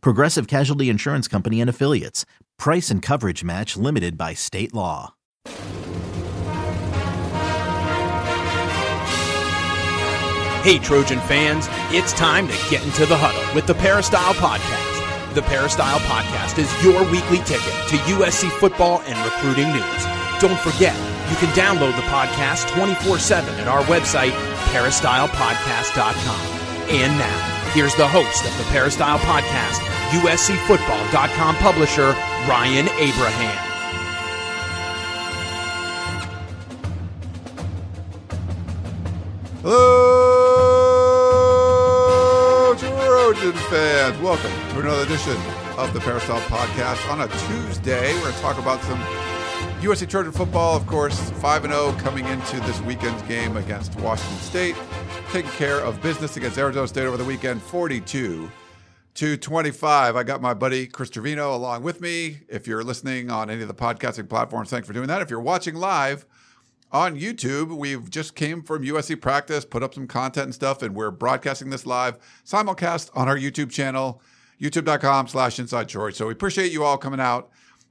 Progressive Casualty Insurance Company and Affiliates. Price and coverage match limited by state law. Hey, Trojan fans, it's time to get into the huddle with the Peristyle Podcast. The Peristyle Podcast is your weekly ticket to USC football and recruiting news. Don't forget, you can download the podcast 24 7 at our website, peristylepodcast.com. And now, here's the host of the Peristyle Podcast, USCFootball.com publisher, Ryan Abraham. Hello, Trojan fans. Welcome to another edition of the Peristyle Podcast on a Tuesday. We're going to talk about some USC Trojan football, of course, 5 0 coming into this weekend's game against Washington State, taking care of business against Arizona State over the weekend, 42 to 25. I got my buddy Chris Trevino along with me. If you're listening on any of the podcasting platforms, thanks for doing that. If you're watching live, on YouTube. We've just came from USC practice, put up some content and stuff, and we're broadcasting this live simulcast on our YouTube channel, youtube.com slash inside Troy. So we appreciate you all coming out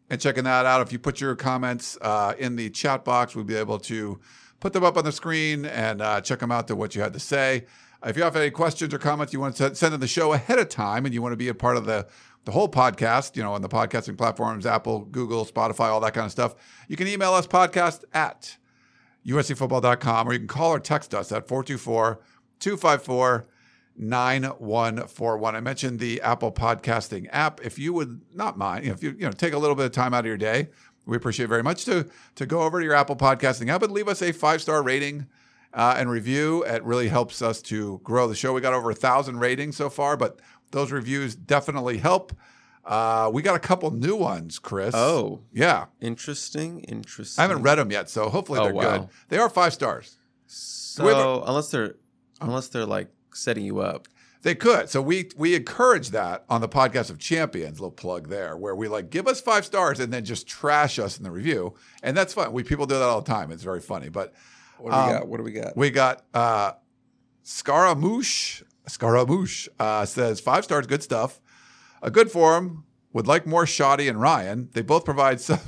and checking that out. If you put your comments uh, in the chat box, we'll be able to put them up on the screen and uh, check them out to what you had to say. If you have any questions or comments you want to send in the show ahead of time and you want to be a part of the the whole podcast, you know, on the podcasting platforms, Apple, Google, Spotify, all that kind of stuff, you can email us podcast at uscfootball.com, or you can call or text us at 424 254 9141. I mentioned the Apple Podcasting app. If you would not mind, if you, you know, take a little bit of time out of your day, we appreciate very much to, to go over to your Apple Podcasting app and leave us a five star rating uh, and review. It really helps us to grow the show. We got over a thousand ratings so far, but those reviews definitely help. Uh, we got a couple new ones, Chris. Oh, yeah, interesting, interesting. I haven't read them yet, so hopefully Oh, they're wow. good. They are five stars. So a- unless they're unless they're like setting you up, They could. So we we encourage that on the podcast of champions. Little plug there, where we like give us five stars and then just trash us in the review, and that's fun. We people do that all the time. It's very funny. But what do we Um, got? What do we got? we got uh, Scaramouche. Scaramouche uh, says five stars, good stuff. A good forum. Would like more Shoddy and Ryan. They both provide sub-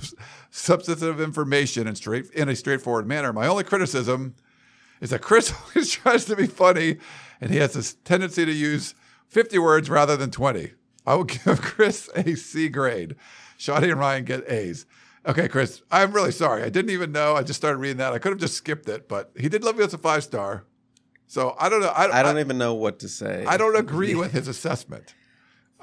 substantive information in straight in a straightforward manner. My only criticism is that Chris always tries to be funny, and he has this tendency to use 50 words rather than 20. I will give Chris a C grade. Shoddy and Ryan get A's. Okay, Chris, I'm really sorry. I didn't even know. I just started reading that. I could have just skipped it, but he did love me us a five star. So I don't know. I, I don't even know what to say. I don't agree with his assessment.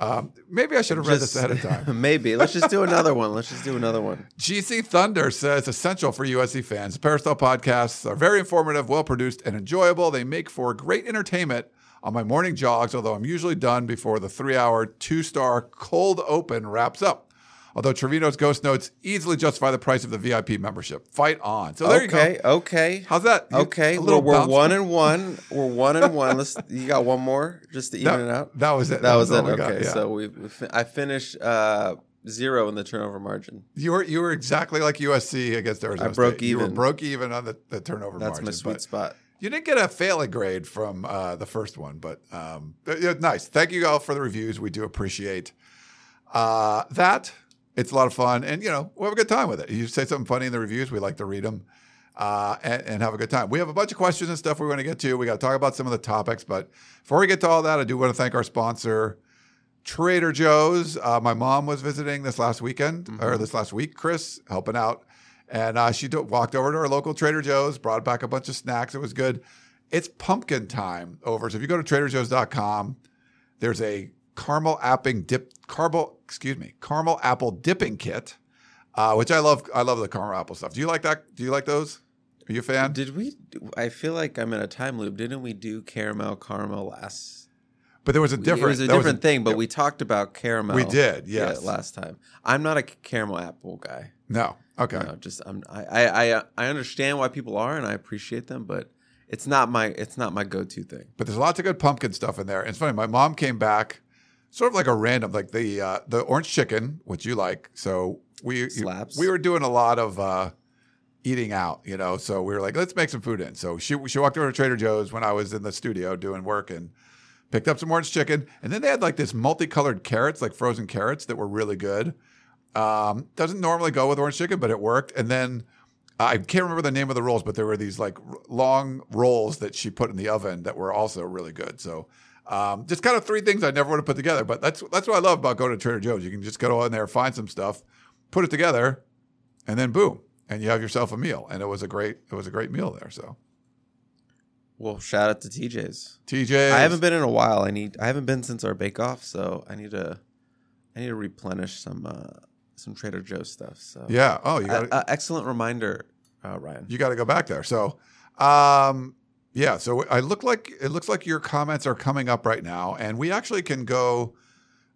Um, maybe I should have read this Just- ahead of time. Maybe let's just do another one. Let's just do another one. GC Thunder says essential for USC fans. Peristyle podcasts are very informative, well produced, and enjoyable. They make for great entertainment on my morning jogs, although I'm usually done before the three hour, two star cold open wraps up. Although Trevino's Ghost Notes easily justify the price of the VIP membership. Fight on. So there okay, you go. okay, How's that? Okay. a Well, little we're one and one. We're one and one. Let's. You got one more just to even No, it out. That was it. That was it. Okay, got, yeah. so we, we fi- I finished uh, zero in the turnover margin. You were you were exactly like USC against Arizona I broke State. You were even. broke even on the, the turnover margin. That's margin. my sweet spot. You didn't get a failing grade from uh, the first one, but um, nice. Thank you all for the reviews. We do appreciate uh, that. It's a lot of fun, and you know we have a good time with it. You say something funny in the reviews, we like to read them uh, and, and have a good time. We have a bunch of questions and stuff we want to get to. We got to talk about some of the topics, but before we get to all that, I do want to thank our sponsor, Trader Joe's. Uh, my mom was visiting this last weekend or this last week, Chris, helping out. And uh, she do- walked over to our local Trader Joe's, brought back a bunch of snacks. It was good. It's pumpkin time over. So if you go to traderjoe's.com, there's a caramel apping dip, caramel, excuse me, caramel apple dipping kit, uh, which I love. I love the caramel apple stuff. Do you like that? Do you like those? Are you a fan? Did we? I feel like I'm in a time loop. Didn't we do caramel caramel last? But there was a different. it was a different thing, but we talked about caramel. We did, yeah, yes. last time. I'm not a caramel apple guy. no. Okay. No, just I'm, I, I I I understand why people are, and I appreciate them, but it's not my it's not my go-to thing. but there's lots of good pumpkin stuff in there. And it's funny. My mom came back, sort of like a random, like the uh, the orange chicken, which you like. So we Slaps. we were doing a lot of uh, eating out, you know. So we were like, let's make some food in. So she she walked over to Trader Joe's when I was in the studio doing work and picked up some orange chicken. And then they had like this multicolored carrots, like frozen carrots, that were really good. Um, doesn't normally go with orange chicken, but it worked. And then I can't remember the name of the rolls, but there were these like r- long rolls that she put in the oven that were also really good. So um, just kind of three things I never would have put together. But that's that's what I love about going to Trader Joe's. You can just go in there, find some stuff, put it together, and then boom, and you have yourself a meal. And it was a great it was a great meal there. So Well, shout out to TJ's. TJ's. I haven't been in a while. I need I haven't been since our bake off, so I need to I need to replenish some uh some Trader Joe's stuff. So Yeah. Oh, you got Uh, uh, excellent reminder, uh, Ryan. you got to go back there. So, um, yeah. So I look like it looks like your comments are coming up right now, and we actually can go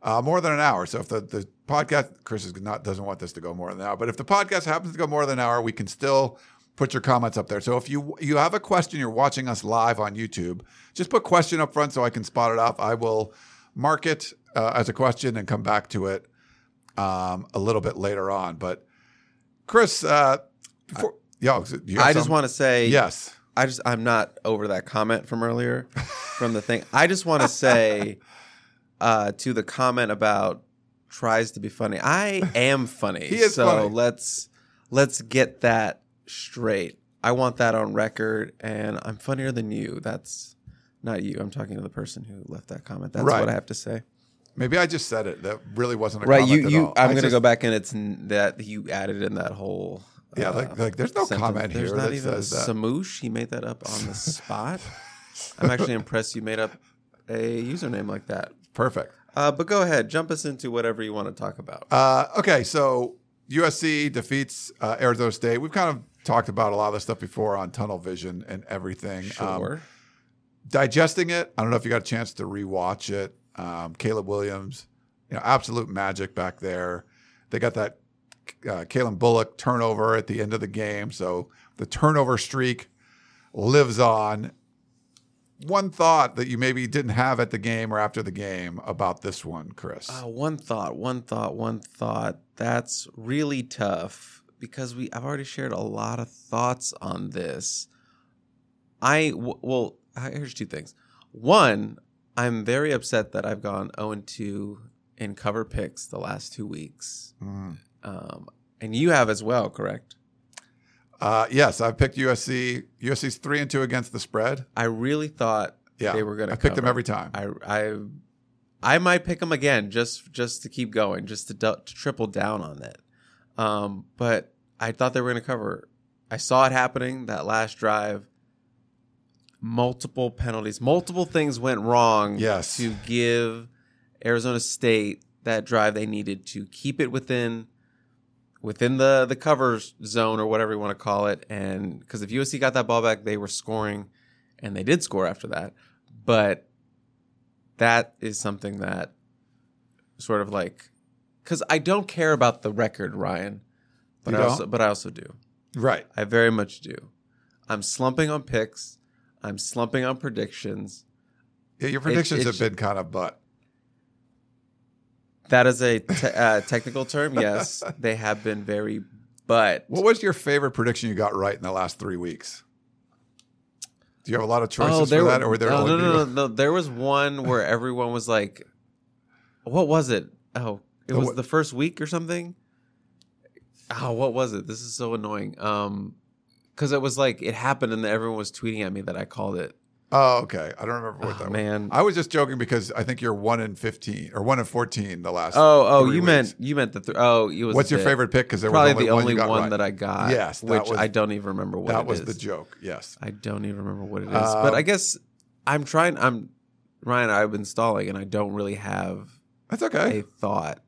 uh, more than an hour. So if the, the podcast, Chris is not doesn't want this to go more than an hour, but if the podcast happens to go more than an hour, we can still put your comments up there. So if you you have a question, you're watching us live on YouTube, just put question up front so I can spot it off. I will mark it uh, as a question and come back to it um, a little bit later on. But Chris, uh, before, yeah, you have I just want to say yes. I just I'm not over that comment from earlier from the thing. I just want to say uh, to the comment about tries to be funny. I am funny. He is so funny. let's let's get that straight. I want that on record and I'm funnier than you. That's not you. I'm talking to the person who left that comment. That's Right. what I have to say. Maybe I just said it. That really wasn't a Right, comment you you. I'm I going to go back and it's n- that you added in that whole Yeah, uh, like, like there's no sentence. comment There's here not that even says that. Samoosh. He made that up on the spot. I'm actually impressed you made up a username like that. Perfect. Uh, but go ahead, jump us into whatever you want to talk about. Uh, okay, so USC defeats uh, Arizona State. We've kind of talked about a lot of this stuff before on tunnel vision and everything. Um, sure. digesting it. I don't know if you got a chance to rewatch it. Um, Caleb Williams, you know, absolute magic back there. They got that uh, Calen Bullock turnover at the end of the game, so the turnover streak lives on. One thought that you maybe didn't have at the game or after the game about this one, Chris. Uh, one thought, one thought, one thought. That's really tough because we I've already shared a lot of thoughts on this. I w- well, here's two things. One, I'm very upset that I've gone 0 2 in cover picks the last two weeks. Mm. Um, and you have as well, correct? Uh, yes, I picked USC. USC's three and two against the spread. I really thought Yeah, they were going to. I picked them every time. I I I might pick them again just just to keep going, just to, du- to triple down on it. Um, but I thought they were going to cover. I saw it happening that last drive. Multiple penalties, multiple things went wrong. Yes. to give Arizona State that drive they needed to keep it within within the the cover zone or whatever you want to call it. And because if USC got that ball back, they were scoring, and they did score after that. But that is something that sort of like because I don't care about the record, Ryan, but You I also don't? but I also do. right. I very much do. I'm slumping on picks. I'm slumping on predictions. Yeah, your predictions it's- have been kind of but. That is a te- uh, technical term. Yes, they have been very, but What was your favorite prediction you got right in the last three weeks? Do you have a lot of choices oh, there for that, or were there no, only no, no, no, no. There was one where everyone was like, "What was it? Oh, it was the first week or something." Oh, what was it? This is so annoying. Um, because it was like it happened, and everyone was tweeting at me that I called it. Oh, okay. I don't remember what Oh, that man. was. I was just joking because I think you're one in fifteen or one in fourteen the last. Oh, oh, you weeks. meant you meant the th- oh, it was. What's your the- favorite pick? Because there Probably was only the only got one right. that I got. Yes, which was- I don't even remember what That was is. the joke. Yes. I don't even remember what it is. Um, but I guess I'm trying. I'm Ryan. I've been stalling, and I don't really have That's okay. a thought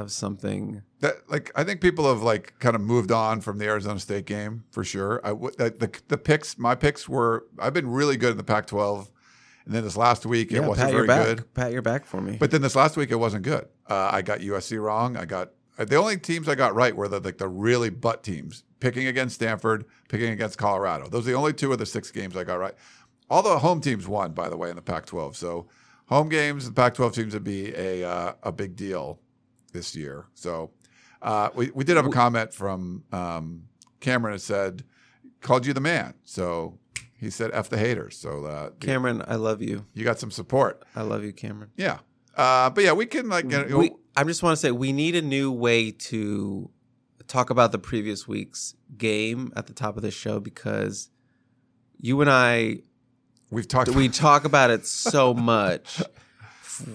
of something. That like I think people have like kind of moved on from the Arizona State game for sure. I w- the, the the picks, my picks were I've been really good in the Pac-12, And then this last week, it wasn't pat very back. good. Pat your back for me. But then this last week, it wasn't good. Uh, I got USC wrong. I got uh, the only teams I got right were the like the really butt teams, picking against Stanford, picking against Colorado. Those are the only two of the six games I got right. All the home teams won, by the way, in the Pac-12. So home games, the Pac-12 seems to be a uh, a big deal this year. So uh, we we did have a comment from um, Cameron that said called you the man. So he said f the haters. So uh, Cameron, I love you. you got some support. I love you, Cameron. Yeah. Uh, but yeah, we can like you know, we, I just want to say we need a new way to talk about the previous week's game at the top of the show because you and I we've talked. we talk about it so much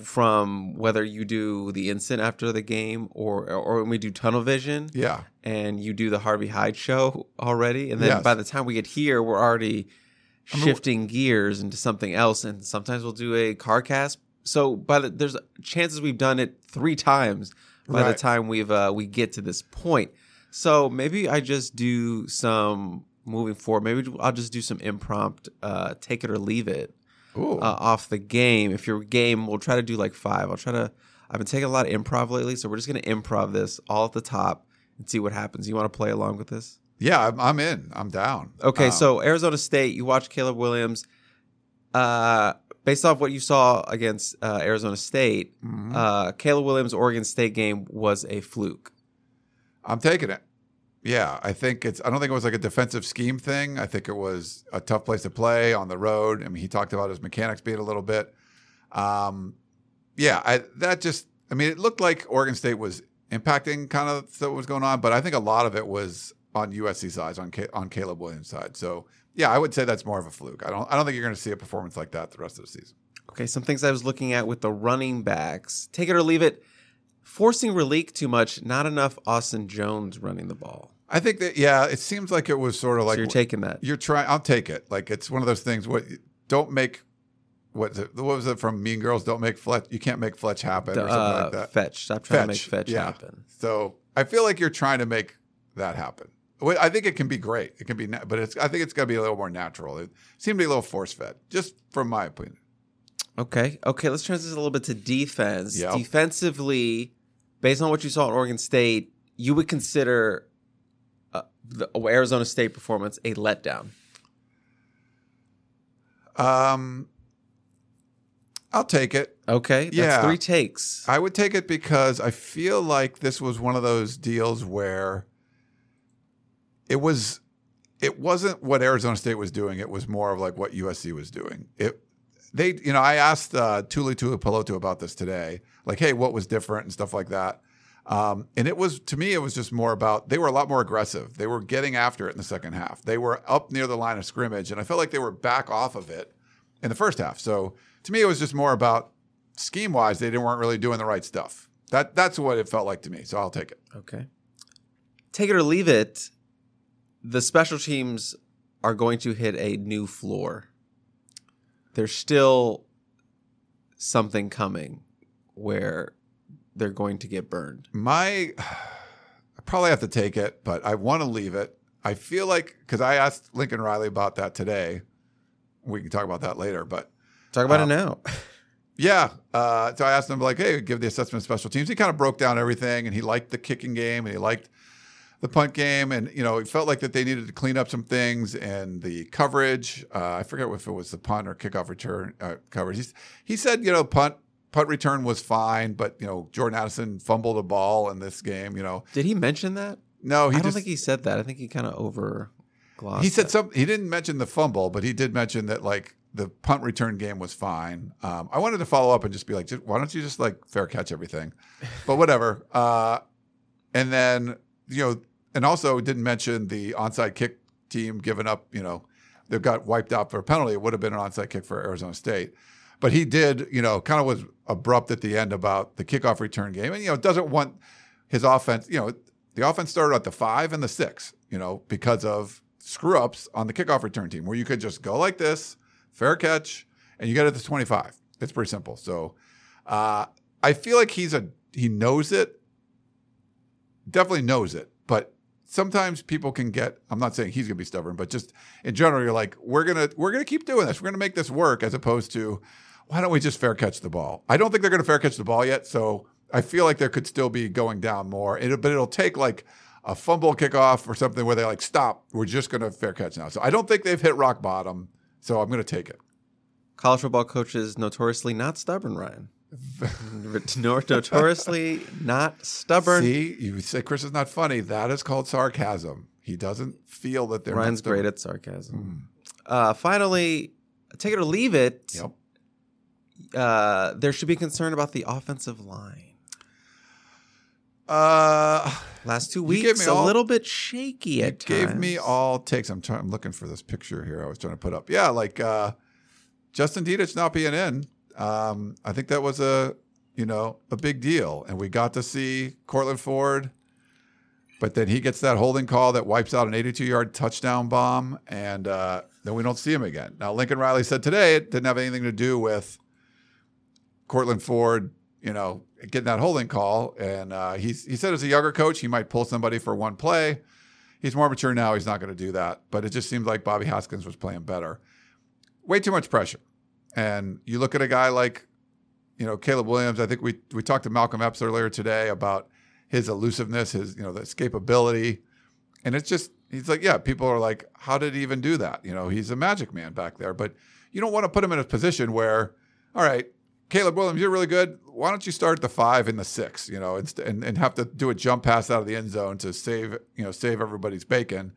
from whether you do the instant after the game or or when we do tunnel vision. Yeah. and you do the Harvey Hyde show already. And then Yes. by the time we get here we're already I mean, shifting gears into something else. And sometimes we'll do a car cast. So by the, there's chances we've done it three times by the time we've uh, we get to this point. So maybe i just do some moving forward. Maybe i'll just do some impromptu uh, take it or leave it. Uh, off the game if your game we'll try to do like five i'll try to i've been taking a lot of improv lately so we're just going to improv this all at the top and see what happens you want to play along with this yeah, I'm, I'm in. I'm down. Okay, Um, so Arizona State, you watched Caleb Williams. Uh, based off what you saw against uh, Arizona State, mhm. uh, Caleb Williams' Oregon State game was a fluke. I'm taking it. Yeah, I think it's. I don't think it was like a defensive scheme thing. I think it was a tough place to play on the road. I mean, he talked about his mechanics being a little bit. Um, yeah, I, that just. I mean, it looked like Oregon State was impacting kind of what was going on, but I think a lot of it was on USC side, on on Caleb Williams' side. So yeah, I would say that's more of a fluke. I don't. I don't think you're going to see a performance like that the rest of the season. Okay, some things I was looking at with the running backs. Take it or leave it. Forcing Raleek too much, not enough Austin Jones running the ball. I think that yeah, it seems like it was sort of like so you're taking that. you're trying. I'll take it. Like it's one of those things. What don't make. What's it, what was it from Mean Girls? Don't make Fletch. You can't make Fletch happen or something Uh, like that. Fetch. Stop trying to make Fetch yeah. happen. So I feel like you're trying to make that happen. I think it can be great. It can be, na- but it's. I think it's going to be a little more natural. It seemed to be a little force fed, just from my opinion. Okay. Okay. Let's transition a little bit to defense. Yep. Defensively, based on what you saw at Oregon State, you would consider uh, the Arizona State performance a letdown. Um, I'll take it. Okay. That's Yeah. three takes. I would take it because I feel like this was one of those deals where it was it wasn't what Arizona State was doing. It was more of like what USC was doing. It they you know I asked uh, Tuli Peloto about this today, like hey, what was different and stuff like that. Um, and it was to me, it was just more about they were a lot more aggressive. They were getting after it in the second half. They were up near the line of scrimmage, and I felt like they were back off of it in the first half. So to me, it was just more about scheme wise, they didn't weren't really doing the right stuff. That that's what it felt like to me. So I'll take it. Okay. Take it or leave it. The special teams are going to hit a new floor. There's still something coming where they're going to get burned. My, I probably have to take it, but I want to leave it. I feel like because I asked Lincoln Riley about that today. We can talk about that later, but Talk about Um, it now. Yeah. Uh, so I asked him, like, hey, give the assessment of special teams. He kind of broke down everything and he liked the kicking game and he liked the punt game. And, you know, he felt like that they needed to clean up some things and the coverage. Uh, I forget if it was the punt or kickoff return uh, coverage. He's, he said, you know, punt. Punt return was fine, but you know Jordan Addison fumbled a ball in this game. You know, Did he mention that? no, he I don't just think he said that. I think he kind of over he said some. He didn't mention the fumble, but he did mention that like the punt return game was fine. Um, I wanted to follow up and just be like, just, why don't you just like fair catch everything? But whatever. Uh, and then you know, and also didn't mention the onside kick team giving up. You know, they got wiped out for a penalty. It would have been an onside kick for Arizona State. But he did, you know, kind of was abrupt at the end about the kickoff return game, and you know, doesn't want his offense. You know, the offense started at the five and the six. You know, because of screw ups on the kickoff return team, where you could just go like this, fair catch, and you get it to twenty five. It's pretty simple. So, uh, I feel like he's a he knows it, definitely knows it, but sometimes people can get. I'm not saying he's going to be stubborn, but just in general, you're like, we're gonna we're gonna keep doing this. We're gonna make this work, as opposed to why don't we just fair catch the ball? I don't think they're going to fair catch the ball yet, so I feel like there could still be going down more. It, but it'll take like a fumble kickoff or something where they like stop. We're just going to fair catch now. So I don't think they've hit rock bottom. So I'm going to take it. College football coaches notoriously not stubborn, Ryan. Notoriously not stubborn. See, you say Chris is not funny. That is called sarcasm. He doesn't feel that they're. Ryan's great at sarcasm. Uh, finally, take it or leave it. Yep. Uh, there should be concern about the offensive line. Uh, Last two weeks, a little bit shaky at it gave me all takes. I'm trying. I'm looking for this picture here. I was trying to put up. Yeah, like uh, Justin Dedich not being in. Um, I think that was a you know a big deal, and we got to see Courtland Ford. But then he gets that holding call that wipes out an 82 yard touchdown bomb, and uh, then we don't see him again. Now, Lincoln Riley said today it didn't have anything to do with Courtland Ford, you know, getting that holding call. And uh, he's, he said as a younger coach, he might pull somebody for one play. He's more mature now. He's not going to do that. But it just seemed like Bobby Haskins was playing better. Way too much pressure. And you look at a guy like, you know, Caleb Williams. I think we we talked to Malcolm Epps earlier today about his elusiveness, his you know the escapability, and it's just he's like, yeah, people are like, how did he even do that? You know, he's a magic man back there, but you don't want to put him in a position where, all right, Caleb Williams, you're really good. Why don't you start the five and the six? You know, inst- and and have to do a jump pass out of the end zone to save you know save everybody's bacon,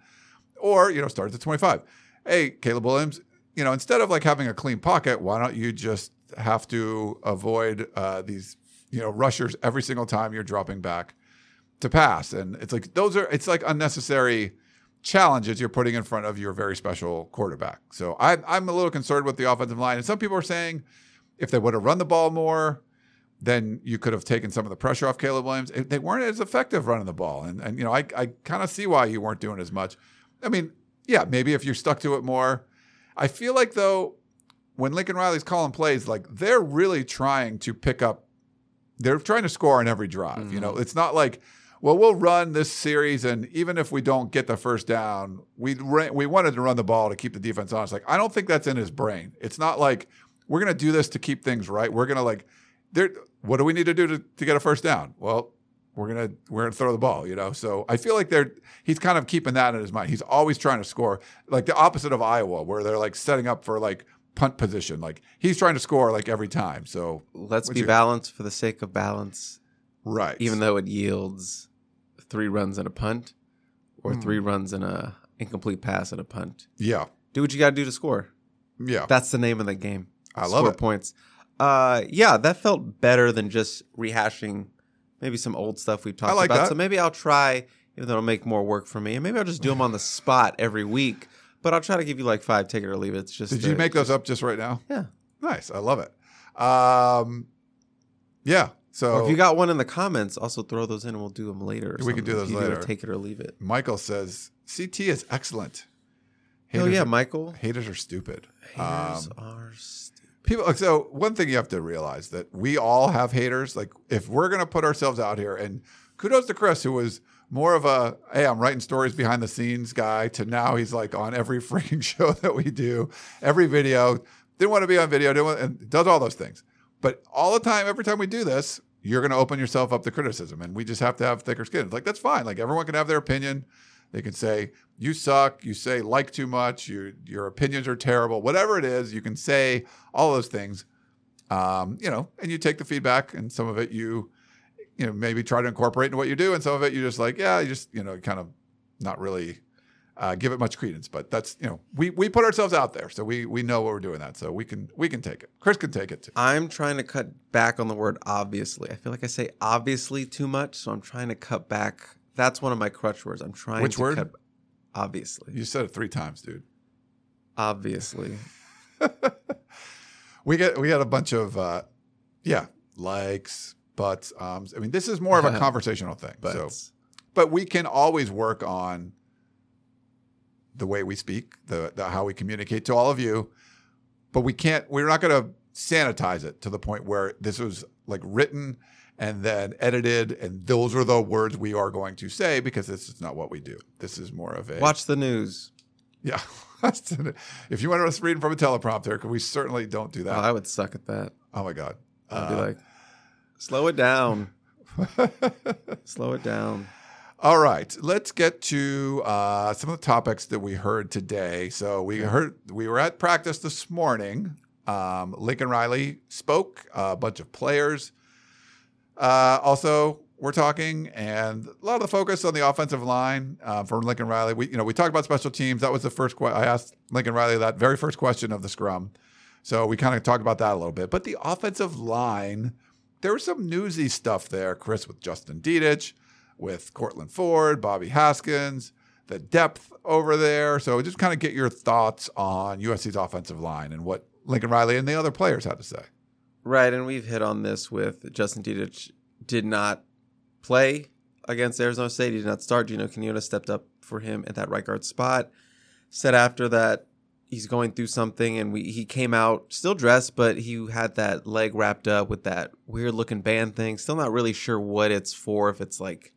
or you know start at the 25. Hey, Caleb Williams, you know instead of like having a clean pocket, why don't you just have to avoid uh, these you know rushers every single time you're dropping back to pass? And it's like those are it's like unnecessary challenges you're putting in front of your very special quarterback. So I, I'm a little concerned with the offensive line, and some people are saying if they would have run the ball more, then you could have taken some of the pressure off Caleb Williams. They weren't as effective running the ball. And, and you know, I, I kind of see why you weren't doing as much. I mean, yeah, maybe if you're stuck to it more. I feel like, though, when Lincoln Riley's calling plays, like they're really trying to pick up, they're trying to score on every drive. You know, mm-hmm. it's not like, well, we'll run this series, and even if we don't get the first down, we ran, we wanted to run the ball to keep the defense honest. Like I don't think that's in his brain. It's not like we're gonna do this to keep things right. We're gonna like, there. What do we need to do to, to get a first down? Well, we're gonna we're gonna throw the ball. You know, so I feel like they're he's kind of keeping that in his mind. He's always trying to score, like the opposite of Iowa, where they're like setting up for like punt position. Like he's trying to score like every time. So Let's be your- balanced for the sake of balance, right, even though it yields three runs and a punt, or Hmm. three runs and a incomplete pass and a punt. yeah, Do what you got to do to score. yeah, That's the name of the game. I love it. points. Uh, yeah, that felt better than just rehashing maybe some old stuff we've talked like about. that. So maybe I'll try, even though it'll make more work for me, and maybe I'll just do them on the spot every week. But I'll try to give you like five, take it or leave it. It's just Did you make those up just right now? Yeah. Nice. I love it. Um, yeah. So Or if you got one in the comments, also throw those in and we'll do them later. or We could do those later. take it or leave it. Michael says CT is excellent. Oh yeah, are, Michael. haters are stupid. Haters Um, are stupid. People. So one thing you have to realize that we all have haters. Like if we're gonna put ourselves out here, and kudos to Chris, who was more of a hey, I'm writing stories behind the scenes guy, to now he's like on every freaking show that we do, every video. Didn't want to be on video, didn't want, and does all those things. But all the time, every time we do this, you're going to open yourself up to criticism, and we just have to have thicker skin. Like that's fine. Like everyone can have their opinion. They can say you suck. You say like too much. Your your opinions are terrible. Whatever it is, you can say all those things. Um, you know, and you take the feedback, and some of it you, you know, maybe try to incorporate into what you do, and some of it you just like, yeah, you just you know, kind of not really uh, give it much credence. But that's you know, we we put ourselves out there, so we we know what we're doing that, so we can we can take it. Chris can take it too. I'm trying to cut back on the word obviously. I feel like I say obviously too much, so I'm trying to cut back. That's one of my crutch words. I'm trying Which to word? cut obviously. You said it three times, dude. Obviously. we get we had a bunch of uh yeah likes buts ums i mean this is more of a conversational thing But so but we can always work on the way we speak the, the how we communicate to all of you but we can't we're not going to sanitize it to the point where this was like written and then edited. And those are the words we are going to say because this is not what we do. This is more of a Watch the news. Yeah. if you want us reading from a teleprompter, because we certainly don't do Oh, that. I would suck at that. Oh my God. I'd be Uh, like, slow it down. slow it down. All right, let's get to uh, some of the topics that we heard today. So we heard we were at practice this morning. Um, Lincoln Riley spoke, a bunch of players. Uh, also, we're talking, and a lot of the focus on the offensive line uh, for Lincoln Riley. We, you know, we talked about special teams. That was the first. question I asked Lincoln Riley that very first question of the scrum. So we kind of talked about that a little bit. But the offensive line, there was some newsy stuff there, Chris, with Justin Dedich, with Courtland Ford, Bobby Haskins, the depth over there. So just kind of get your thoughts on USC's offensive line and what Lincoln Riley and the other players had to say. Right, and we've hit on this with Justin Dedich did not play against Arizona State. He did not start. Gino Quinones stepped up for him at that right guard spot. Said after that he's going through something, and we he came out still dressed, but he had that leg wrapped up with that weird looking band thing. Still not really sure what it's for. If it's like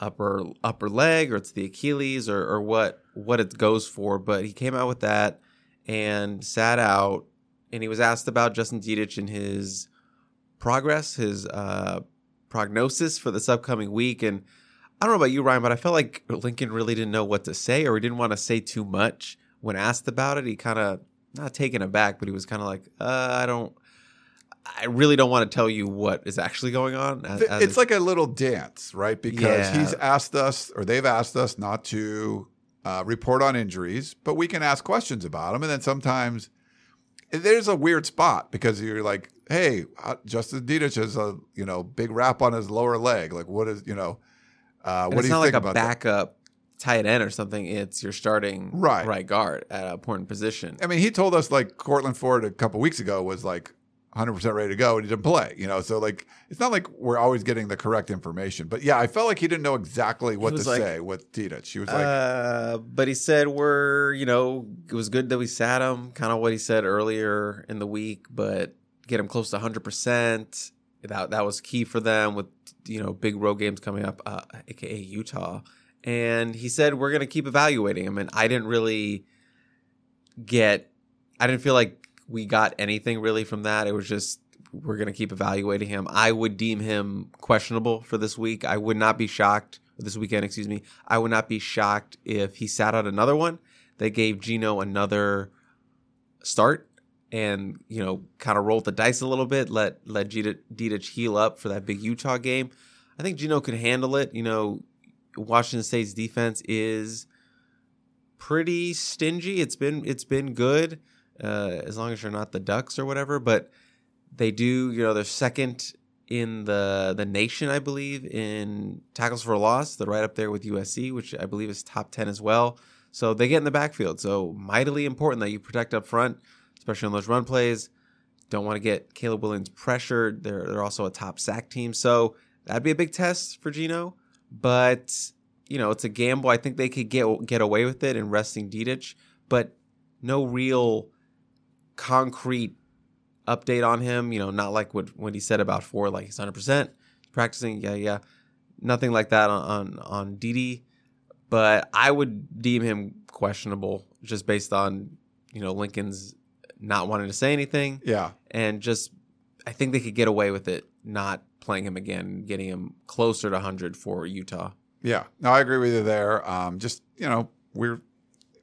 upper upper leg or it's the Achilles or or what what it goes for. But he came out with that and sat out and he was asked about Justin Dedich and his progress, his uh, prognosis for this upcoming week. And I don't know about you, Ryan, but I felt like Lincoln really didn't know what to say, or he didn't want to say too much when asked about it. He kind of not taken aback, but he was kind of like, uh, "I don't." I really don't want to tell you what is actually going on. As, as it's like a little dance, right? Because Yeah. he's asked us, or they've asked us, not to uh, report on injuries, but we can ask questions about them. And then sometimes there's a weird spot because you're like, "Hey, uh, Justin Dedich has a you know big wrap on his lower leg. Like, what is you know, uh, what do you not think like a about that?" backup tight end or something. It's your starting Right. right guard at a important position. I mean, he told us like Courtland Ford a couple weeks ago was like 100% ready to go and he didn't play, you know? So, like, it's not like we're always getting the correct information. But yeah, I felt like he didn't know exactly what to like, say with Tita. She was like, uh, but he said we're, you know, it was good that we sat him. Kind of what he said earlier in the week, but get him close to 100. percent That that was key for them with you know big road games coming up, uh, aka Utah. And he said we're gonna keep evaluating him. And I didn't really get. I didn't feel like we got anything really from that. It was just we're gonna keep evaluating him. I would deem him questionable for this week. I would not be shocked this weekend. Excuse me. I would not be shocked if he sat out another one. They gave Gino another start and you know kind of rolled the dice a little bit. Let let Dedich heal up for that big Utah game. I think Gino could handle it. You know, Washington State's defense is pretty stingy. It's been it's been good uh, as long as you're not the Ducks or whatever. But they do, you know, they're second in the the nation, I believe, in tackles for a loss. They're right up there with USC, which I believe is top ten as well. So they get in the backfield. So mightily important that you protect up front, especially on those run plays. Don't want to get Caleb Williams pressured. They're they're also a top sack team, so that'd be a big test for Gino. But you know, it's a gamble. I think they could get get away with it in resting Dedich, but no real concrete update on him. You know, not like what what he said about four, like he's hundred percent practicing. Yeah, yeah, nothing like that on on on Didi. But I would deem him questionable just based on you know Lincoln's not wanting to say anything yeah. and just I think they could get away with it not playing him again, getting him closer to 100 for Utah. Yeah, no, I agree with you there. Um, just you know, we're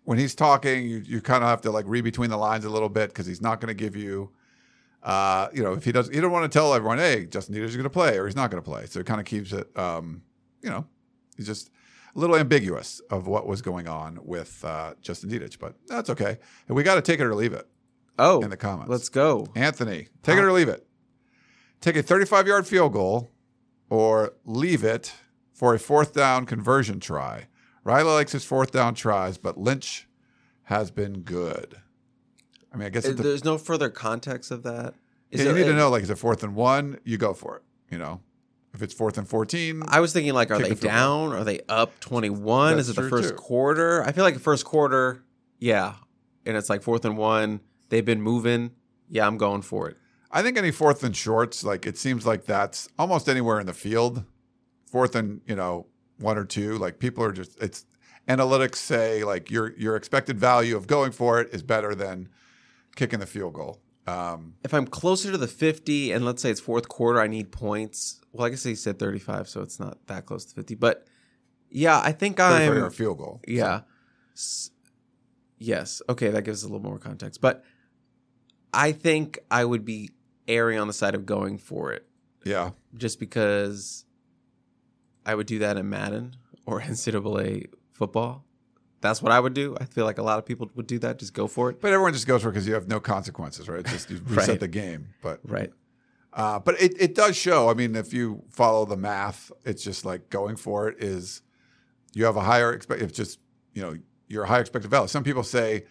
when he's talking, you you kind of have to like read between the lines a little bit because he's not going to give you, uh, you know, if he does, he don't want to tell everyone, hey, Justin Dieters is going to play or he's not going to play. So it kind of keeps it, um, you know, he's just a little ambiguous of what was going on with uh, Justin Dedich, but that's okay. And we got to take it or leave it Oh, in the comments. let's go. Anthony, take it or leave it. Take a 35 yard field goal or leave it for a fourth down conversion try. Riley likes his fourth down tries, but Lynch has been good. I mean, I guess it, There's no further context of that. Is yeah, you need to know like, is it fourth and one? You go for it. You know, if it's fourth and 14, I was thinking like, are they the down? Are they up 21? Is it the first too. quarter? I feel like the first quarter, yeah, and it's like fourth and one. They've been moving. Yeah, I'm going for it. I think any fourth and shorts, like it seems like that's almost anywhere in the field. Fourth and you know one or two, like people are just it's analytics say like your your expected value of going for it is better than kicking the field goal. Um, If I'm closer to the 50 and let's say it's fourth quarter, I need points. Well, I guess he said 35, so it's not that close to 50. But yeah, I think I'm. your field goal. Yeah. S- yes. Okay, that gives a little more context. But I think I would be erring on the side of going for it Yeah. just because I would do that in Madden or NCAA football. That's what I would do. I feel like a lot of people would do that. Just go for it. But everyone just goes for it because you have no consequences, right? It's just you reset Right. the game. But Right. uh, but it, it does show. I mean, if you follow the math, it's just like going for it is you have a higher expect. It's just you know you're a high expected value. Some people say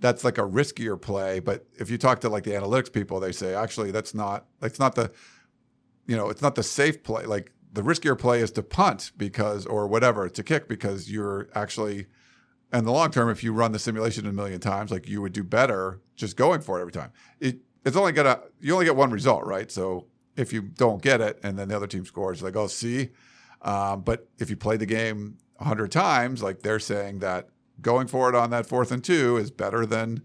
that's like a riskier play, but if you talk to like the analytics people, they say actually that's not that's not the you know it's not the safe play. Like the riskier play is to punt because or whatever to kick because you're actually in the long term, if you run the simulation a million times, like you would do better just going for it every time. It it's only gonna you only get one result, right? So if you don't get it and then the other team scores, like oh see, um, but if you play the game a hundred times, like they're saying that going for it on that fourth and two is better than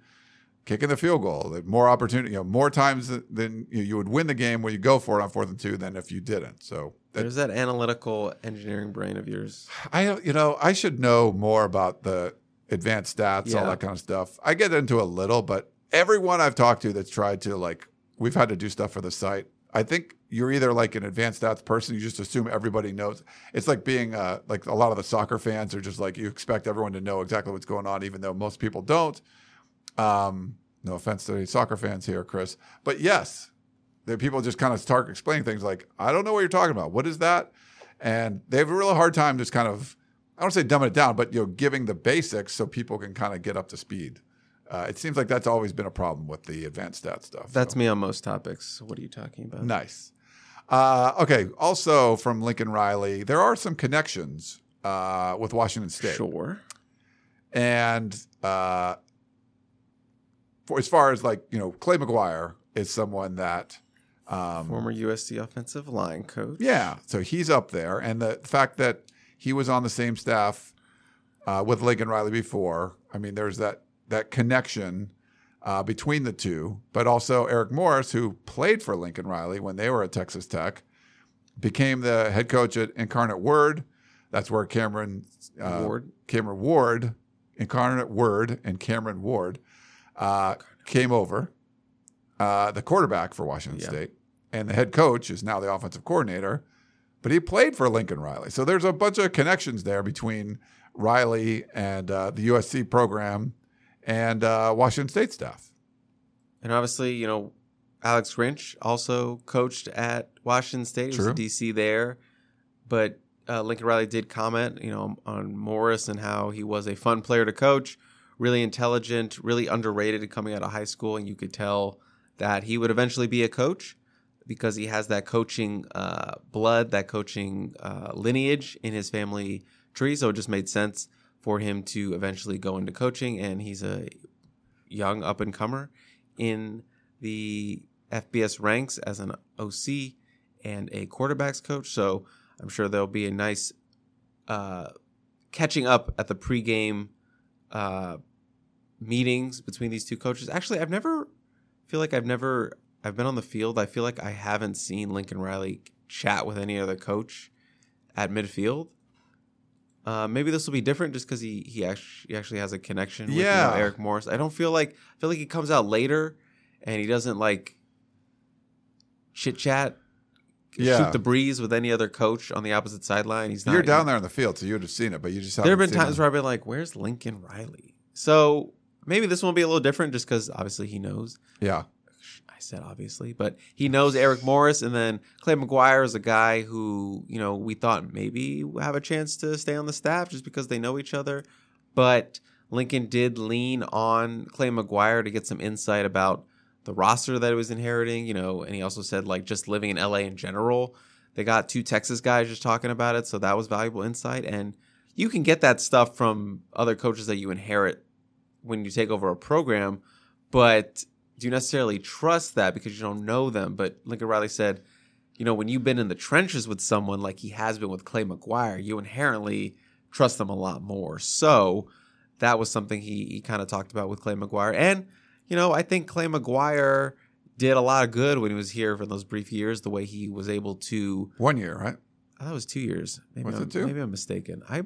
kicking the field goal. That More opportunity, you know, more times than- you, you would win the game when you go for it on fourth and two than if you didn't. So that, There's that analytical engineering brain of yours. I you know I should know more about the advanced stats, all that kind of stuff. I get into a little, but everyone I've talked to that's tried to like, we've had to do stuff for the site. I think you're either like an advanced stats person, you just assume everybody knows. It's like being uh, like a lot of the soccer fans are just like you expect everyone to know exactly what's going on, even though most people don't. Um, no offense to any soccer fans here, Chris, but yes, the people just kind of start explaining things like, I don't know what you're talking about. What is that? And they have a real hard time just kind of, I don't say dumbing it down, but you know, giving the basics so people can kind of get up to speed. Uh, it seems like that's always been a problem with the advanced stat stuff. That's so. me on most topics. What are you talking about? nice. Uh, okay. Also from Lincoln Riley, there are some connections uh, with Washington State. Sure. And uh, for as far as like you know, Clay McGuire is someone that, um, Former USC offensive line coach. yeah, so he's up there, and the fact that he was on the same staff uh, with Lincoln Riley before, I mean, there's that that connection uh, between the two. But also Eric Morris, who played for Lincoln Riley when they were at Texas Tech, became the head coach at Incarnate Word. That's where Cameron uh, Ward. Cameron Ward, Incarnate Word, and Cameron Ward uh, came over. Uh, the quarterback for Washington Yeah. State, and the head coach is now the offensive coordinator. But he played for Lincoln Riley, so there's a bunch of connections there between Riley and uh, the USC program and uh, Washington State staff. And obviously, you know, Alex Grinch also coached at Washington State. He was a DC there. But uh, Lincoln Riley did comment, you know, on Morris and how he was a fun player to coach, really intelligent, really underrated coming out of high school. And you could tell that he would eventually be a coach because he has that coaching uh, blood, that coaching uh, lineage in his family tree. So it just made sense for him to eventually go into coaching. And he's a young up and comer in the FBS ranks as an OC and a quarterbacks coach. So I'm sure there'll be a nice uh, catching up at the pregame uh, meetings between these two coaches. Actually, I've never feel like I've never I've been on the field. I feel like I haven't seen Lincoln Riley chat with any other coach at midfield. Uh, maybe this will be different just because he he actually, he actually has a connection with you know, Eric Morris. I don't feel like I feel like he comes out later and he doesn't like chit chat, Yeah. shoot the breeze with any other coach on the opposite sideline. He's not. You're down there in the field, so you would have seen it, but you just There have been times him. where I've been like, "Where's Lincoln Riley?" So maybe this one will be a little different, just because obviously he knows. yeah, I said obviously, but he knows Eric Morris, and then Clay McGuire is a guy who you know we thought maybe have a chance to stay on the staff just because they know each other. But Lincoln did lean on Clay McGuire to get some insight about the roster that he was inheriting, you know, and he also said like just living in LA in general. They got two Texas guys just talking about it, so that was valuable insight. And you can get that stuff from other coaches that you inherit when you take over a program, but do you necessarily trust that because you don't know them? But Lincoln Riley said, you know, when you've been in the trenches with someone like he has been with Clay McGuire, you inherently trust them a lot more. So that was something he, he kind of talked about with Clay McGuire. And, you know, I think Clay McGuire did a lot of good when he was here for those brief years, the way he was able to. One year, right? Oh, I thought it was two years. Maybe Was I'm, it two? Maybe I'm mistaken. I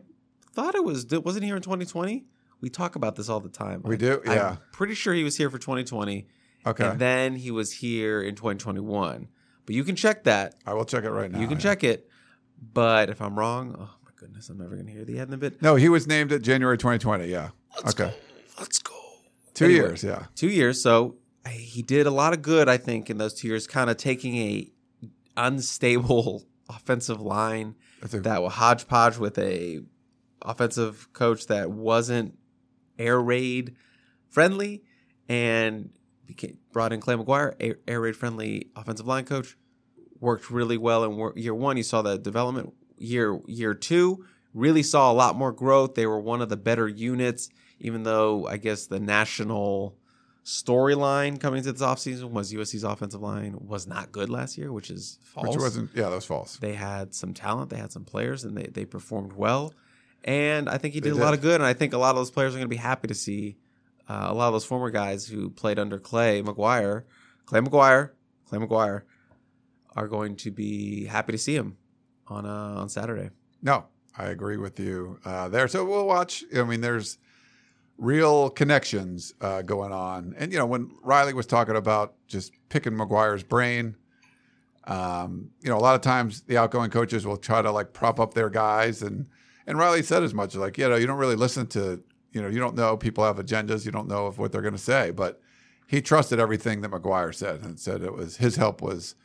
thought it was. Wasn't he here in 2020? We talk about this all the time. We do? Yeah. I'm pretty sure he was here for 2020. Okay. And then he was here in 2021. But you can check that. I will check it right now. you can yeah. check it. But if I'm wrong, oh my goodness, I'm never going to hear the end of it. No, he was named at January 2020. Yeah. okay. Let's go. Two Anyway. years. Yeah. Two years. So he did a lot of good, I think, in those two years, kind of taking a unstable offensive line a, that was hodgepodge with a offensive coach that wasn't air raid friendly and became, brought in Clay McGuire, air, air raid friendly offensive line coach. Worked really well in wor- year one. You saw the development. Year year two really saw a lot more growth. They were one of the better units, even though I guess the national storyline coming to this offseason was USC's offensive line was not good last year, which is false which wasn't, yeah, that was false. they had some talent, they had some players, and they, they performed well. And I think he They did, a lot of good. And I think a lot of those players are going to be happy to see uh, a lot of those former guys who played under Clay McGuire, Clay McGuire, Clay McGuire, are going to be happy to see him on uh, on Saturday. No, I agree with you uh, there. So we'll watch. I mean, there's real connections uh, going on. And, you know, when Riley was talking about just picking McGuire's brain, um, you know, a lot of times the outgoing coaches will try to like prop up their guys. And, and Riley said as much like, you know, you don't really listen to, you know, you don't know people have agendas. You don't know of what they're going to say. But he trusted everything that McGuire said and said it was his help was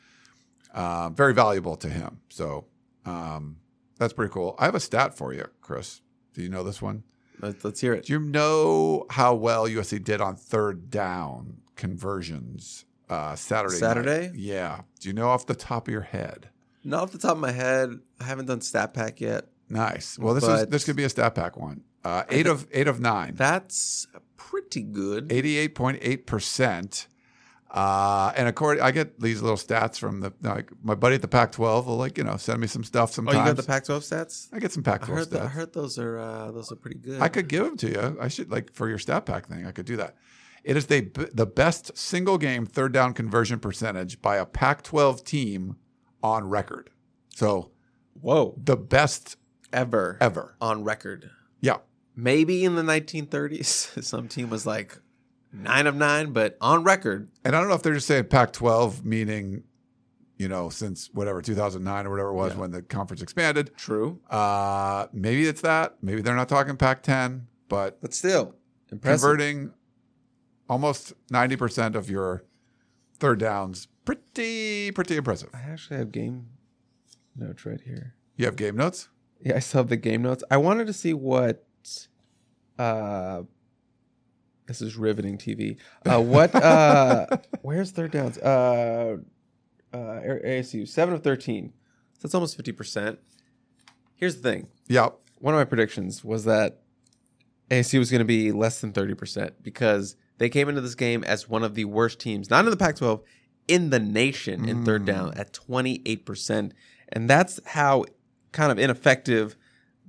uh, very valuable to him. So um, that's pretty cool. I have a stat for you, Chris. Do you know this one? Let's, hear it. Do you know how well USC did on third down conversions uh, Saturday? night? Saturday? Yeah. Do you know off the top of your head? Not off the top of my head, I haven't done stat pack yet. Nice. Well, this is this could be a stat pack one. Uh, eight of eight of nine. That's pretty good. Eighty-eight point eight percent. Uh, and according, I get these little stats from the like my buddy at the Pac-12 will like you know send me some stuff Oh, sometimes. you got the Pac-12 stats? I get some Pac-12 heard, stats. that, I heard those are uh, those are pretty good. I could give them to you. I should like for your stat pack thing. I could do that. It is the the best single game third down conversion percentage by a Pac-12 team on record. So Whoa, the best ever ever. on record. Yeah. Maybe in the 1930s, some team was like nine of nine, but on record, And I don't know if they're just saying Pac-12 meaning, you know, since whatever 2009 or whatever it was Yeah. when the conference expanded. true, Uh, maybe it's that. Maybe they're not talking Pac-10, but but still impressive. converting almost 90% of your third downs, pretty pretty impressive. I actually have game notes right here. You have game notes? Yeah, I still have the game notes. I wanted to see what. Uh, this is riveting TV. Uh, what? Uh, where's third downs? Uh, uh, ASU seven of thirteen. So that's almost fifty percent. Here's the thing. Yep. one of my predictions was that ASU was going to be less than 30% because they came into this game as one of the worst teams, not in the Pac 12, in the nation in third down at 28%. And that's how kind of ineffective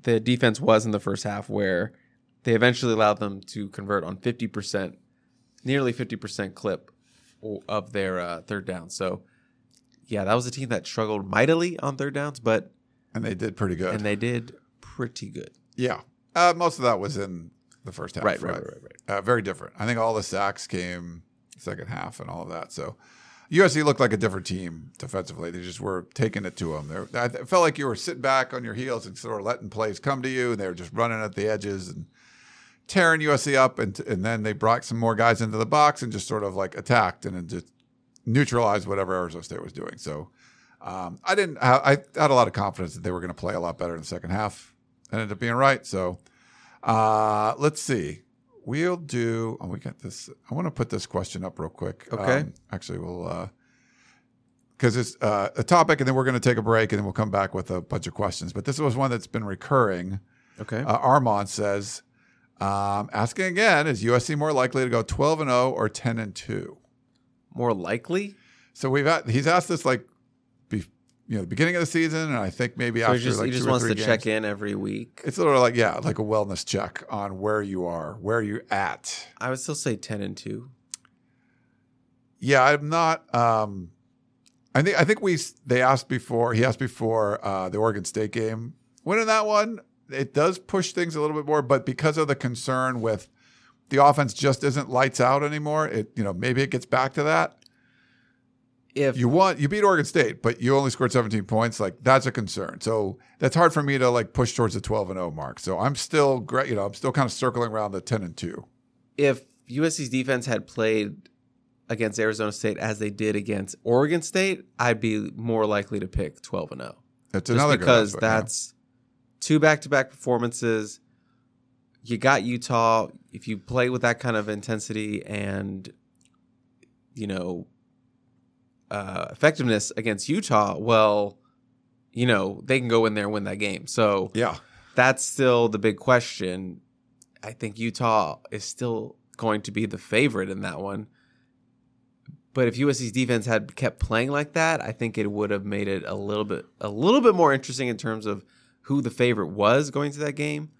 the defense was in the first half, where they eventually allowed them to convert on 50%, nearly 50% clip of their uh, third down. So, yeah, that was a team that struggled mightily on third downs, but And they did pretty good. and they did pretty good. yeah. Uh, most of that was in the first half. Right, right, right, right, right. Uh, very different. I think all the sacks came second half and all of that. So USC looked like a different team defensively. They just were taking it to them. They're, I felt like you were sitting back on your heels and sort of letting plays come to you, and they were just running at the edges and tearing USC up. And and then they brought some more guys into the box and just sort of like attacked and just neutralized whatever Arizona State was doing. So um, I didn't. I, I had a lot of confidence that they were going to play a lot better in the second half. Ended up being right. So uh, let's see. We'll do. Oh, we got this. I want to put this question up real quick. Okay. Um, actually, we'll because it's uh, a topic, and then we're going to take a break, and then we'll come back with a bunch of questions. But this was one that's been recurring. Okay. Uh, Armand says, um, asking again, is USC more likely to go 12 and 0 or 10 and 2? more likely. So we've had, he's asked this like, you know, the beginning of the season, and I think maybe So after he just, like he just wants to check in every week. It's sort of like yeah, like a wellness check on where you are, where you at. I would still say ten and two. Yeah, I'm not. Um, I think I think we they asked before. He asked before uh, the Oregon State game. Winning that one, it does push things a little bit more. But because of the concern with the offense, just isn't lights out anymore. It you know maybe it gets back to that. If You want you beat Oregon State, but you only scored 17 points. Like that's a concern. So that's hard for me to like push towards the 12 and 0 mark. So I'm still great. You know, I'm still kind of circling around the 10 and 2. if USC's defense had played against Arizona State as they did against Oregon State, I'd be more likely to pick twelve and zero. That's Just another because aspect, yeah. that's two back to back performances. You got Utah. If you play with that kind of intensity and you know uh, effectiveness against Utah, well, you know they can go in there and win that game. So yeah. that's still the big question. I think Utah is still going to be the favorite in that one. But if USC's defense had kept playing like that, I think it would have made it a little bit a little bit more interesting in terms of who the favorite was going to that game.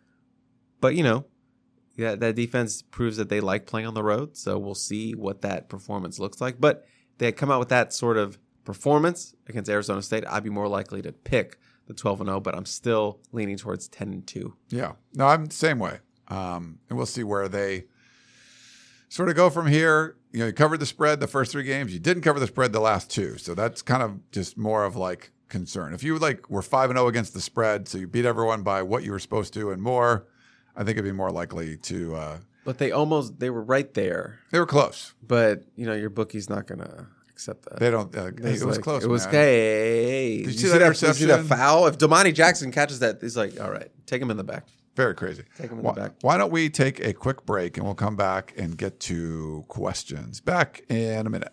But you know, yeah, that defense proves that they like playing on the road, so we'll see what that performance looks like. But they had come out with that sort of performance against Arizona State, I'd be more likely to pick the 12 and 0, but I'm still leaning towards 10 and 2. Yeah. No, I'm the same way. Um, and we'll see where they sort of go from here. You know, you covered the spread the first three games. You didn't cover the spread the last two. So that's kind of just more of like concern. If you like were 5 and 0 against the spread, so you beat everyone by what you were supposed to and more, I think it'd be more likely to uh But they almost they were right there. they were close. But, you know, your bookie's not going to accept that. They don't uh, it was like- close. It was man. hey. you you see that Did you see that foul? If Damani Jackson catches that, he's like, all right, take him in the back. Very crazy. Take 'em in the back. why don't we take a quick break and we'll come back and get to questions. Back in a minute.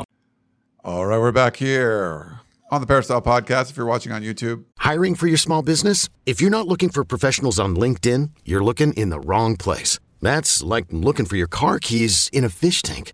All right, we're back here on the Peristyle Podcast. If you're watching on YouTube, Hiring for your small business? If you're not looking for professionals on LinkedIn, you're looking in the wrong place. That's like looking for your car keys in a fish tank.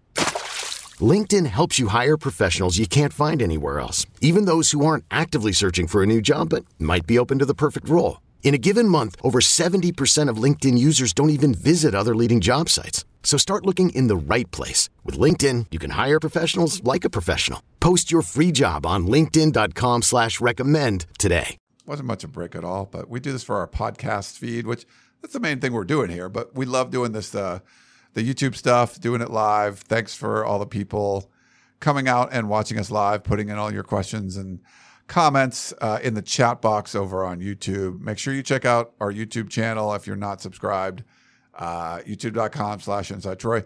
LinkedIn helps you hire professionals you can't find anywhere else, even those who aren't actively searching for a new job but might be open to the perfect role. In a given month, over 70% of LinkedIn users don't even visit other leading job sites. So start looking in the right place. With LinkedIn, you can hire professionals like a professional. Post your free job on linkedin.com slash recommend today. wasn't much of a break at all, but we do this for our podcast feed, which that's the main thing we're doing here. But we love doing this, uh, the YouTube stuff, doing it live. Thanks for all the people coming out and watching us live, putting in all your questions and comments uh, in the chat box over on YouTube. Make sure you check out our YouTube channel if you're not subscribed. Uh, YouTube.com slash Inside Troy.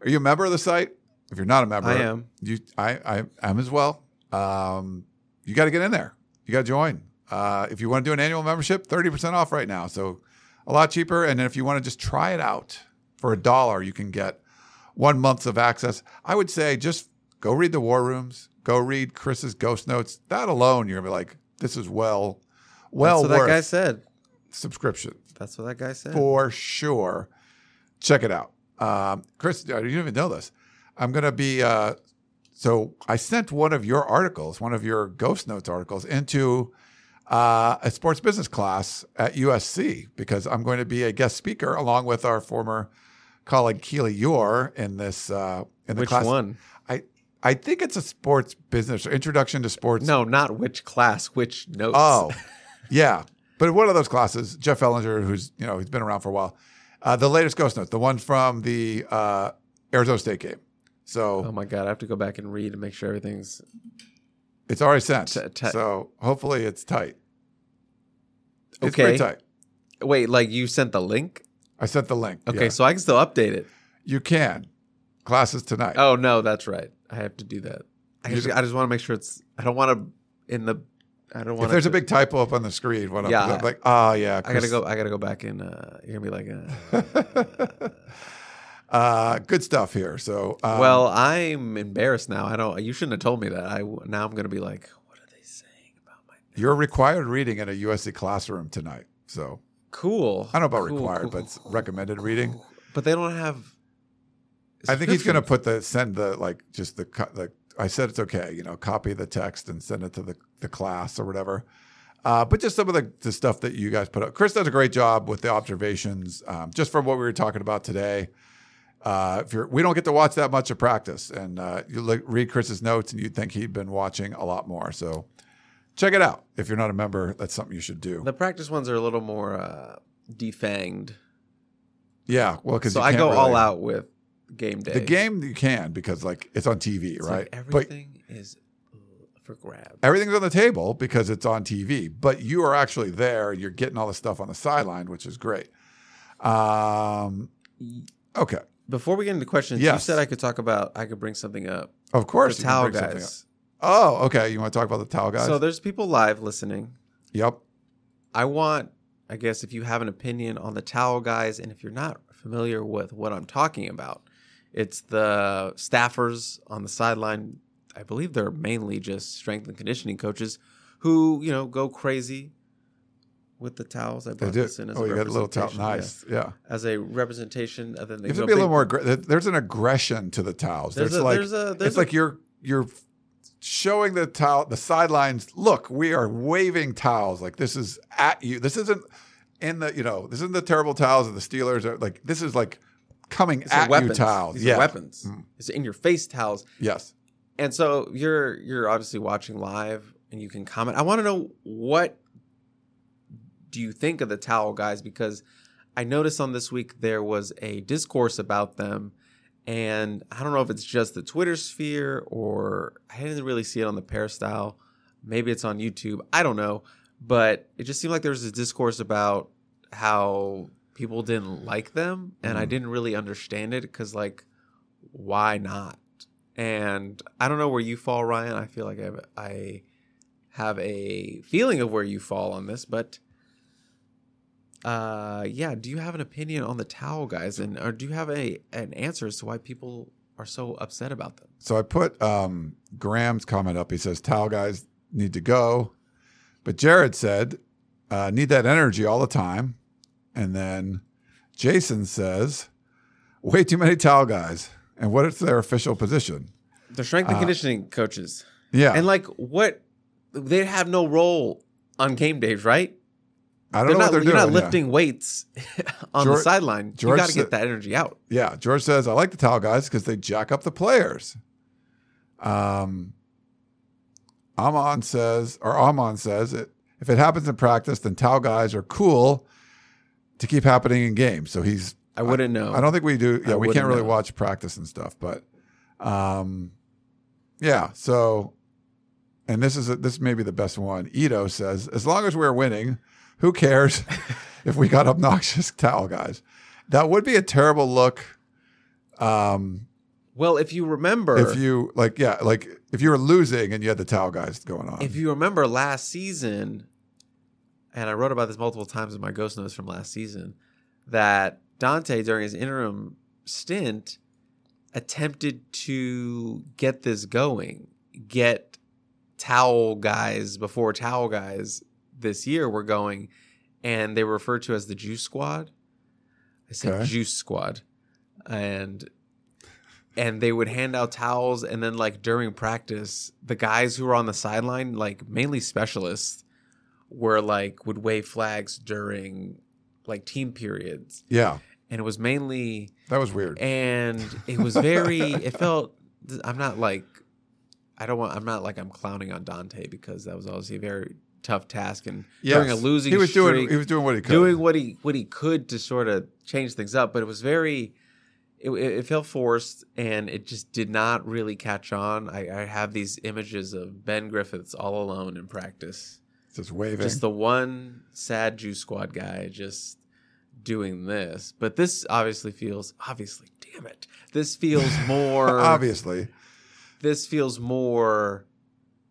Are you a member of the site? If you're not a member, I am. You, I, I am as well. Um, you got to get in there. You got to join. Uh, if you want to do an annual membership, 30% off right now. So a lot cheaper. And then if you want to just try it out for a dollar, you can get one month of access. I would say just go read the war rooms, go read Chris's ghost notes. That alone, you're gonna be like, this is well, well That's what worth that guy said. subscription That's what that guy said. for sure. Check it out. Um, Chris, you didn't even know this. I'm to be, uh, so I sent one of your articles, one of your Ghost Notes articles, into uh, a sports business class at USC because I'm going to be a guest speaker along with our former colleague Keely Eure in this uh, in the Which class. one? I think it's a sports business or introduction to sports. No, not which class, which notes. Oh, yeah. But one of those classes, Jeff Ellinger, who's you know he's been around for a while, uh, the latest Ghost Notes, the one from the uh, Arizona State game. So Oh my god, I have to go back and read and make sure everything's It's already sent. T- t- so hopefully it's tight. It's Okay. pretty tight. Wait, like you sent the link? I sent the link. Okay, yeah. so I can still update it. you can. Classes tonight. Oh no, that's right. I have to do that. I just, I just want to make sure it's. I don't want to in the. I don't want. if there's a big typo up on the screen, when Yeah. I'm, like, oh yeah, I gotta go. I gotta go back and uh, you're gonna be like, uh, uh, good stuff here. So um, well, I'm embarrassed now. I don't. You shouldn't have told me that. I now I'm gonna be like, what are they saying about my? you're required reading in a USC classroom tonight. So Cool. I don't know about Cool, required, cool, but cool, it's cool. recommended reading. But they don't have. I think he's going to put the send the like just the co- the. I said it's okay, you know, copy the text and send it to the the class or whatever. Uh, but just some of the, the stuff that you guys put up. Chris does a great job with the observations, um, just from what we were talking about today. Uh, if you're, we don't get to watch that much of practice, and uh, you look, read Chris's notes, and you'd think he'd been watching a lot more. So check it out. If you're not a member, that's something you should do. The practice ones are a little more uh, defanged. yeah, well, because So I go all out with game day. The game you can because like it's on TV, It's right? Like but everything is uh, for grabs. everything's on the table because it's on TV, but you are actually there and you're getting all the stuff on the sideline, which is great. Um, okay, Before we get into questions, Yes. you said I could talk about. I could bring something up. of course. the towel guys. Oh, okay. You want to talk about the towel guys? So there's people live listening. yep. I want, I guess, if you have an opinion on the towel guys, and if you're not familiar with what I'm talking about, it's the staffers on the sideline. I believe they're mainly just strength and conditioning coaches who, you know, go crazy with the towels. I brought this in as Oh, a you got a little towel. representation, yeah. Nice. Yeah. As a representation, and then they go to be a little more. aggr- There's an aggression to the towels. There's There's, a- like there's a- there's it's a- like you're you're showing the towel the sidelines. Look, we are waving towels. Like this is at you. This isn't in the you know this isn't the terrible towels of the Steelers. Or like this is like coming are at weapons. you towels. These yeah. weapons. Mm. It's in your face towels. Yes. And so you're you're obviously watching live and you can comment. I want to know what do you think of the towel guys because I noticed on this week there was a discourse about them and I don't know if it's just the Twitter sphere or I didn't really see it on the peristyle. Maybe it's on YouTube. I don't know, but it just seemed like there was a discourse about how people didn't like them and I Mhm. didn't really understand it cuz like why not? And I don't know where you fall, Ryan. I feel like I have, I have a feeling of where you fall on this, but uh, yeah. Do you have an opinion on the towel guys, and or do you have a an answer as to why people are so upset about them? So I put um, Graham's comment up. He says towel guys need to go, but Jared said uh, need that energy all the time, and then Jason says way too many towel guys. And what is their official position? The strength and Uh, conditioning coaches, Yeah, and like what they have no role on game days, right? I don't They're know not, what they're you're doing. not yeah. lifting weights on the sideline. George- You got to get that energy out. Yeah, George says I like the towel guys because they jack up the players. Um, Amon says, or Amon says, it, if it happens in practice, then towel guys are cool to keep happening in games. So he's. I wouldn't know. I don't think we do. I Yeah, we can't really know. watch practice and stuff, but, um, yeah. So, and this is a, this may be the best one. Ito says, as long as we're winning, who cares if we got obnoxious towel guys? That would be a terrible look. Um, Well, if you remember, if you like, yeah, like if you were losing and you had the towel guys going on. if you remember last season, and I wrote about this multiple times in my ghost notes from last season, that Donte during his interim stint attempted to get this going, get towel guys before towel guys this year were going, and they were referred to as the Juice Squad. I said Okay. Juice Squad, and and they would hand out towels and then like during practice the guys who were on the sideline like mainly specialists were like would wave flags during like team periods yeah, and it was mainly that was weird. and it was very it felt i'm not like i don't want i'm not like i'm clowning on Donte because that was obviously a very tough task and during a losing he was doing he was doing what he could. doing what he what he could to sort of change things up but it was very it, it it felt forced and it just did not really catch on. I, I have these images of Ben Griffiths all alone in practice, Just waving. just the one sad Juice Squad guy just doing this. But this obviously feels obviously, damn it, this feels more Obviously. This feels more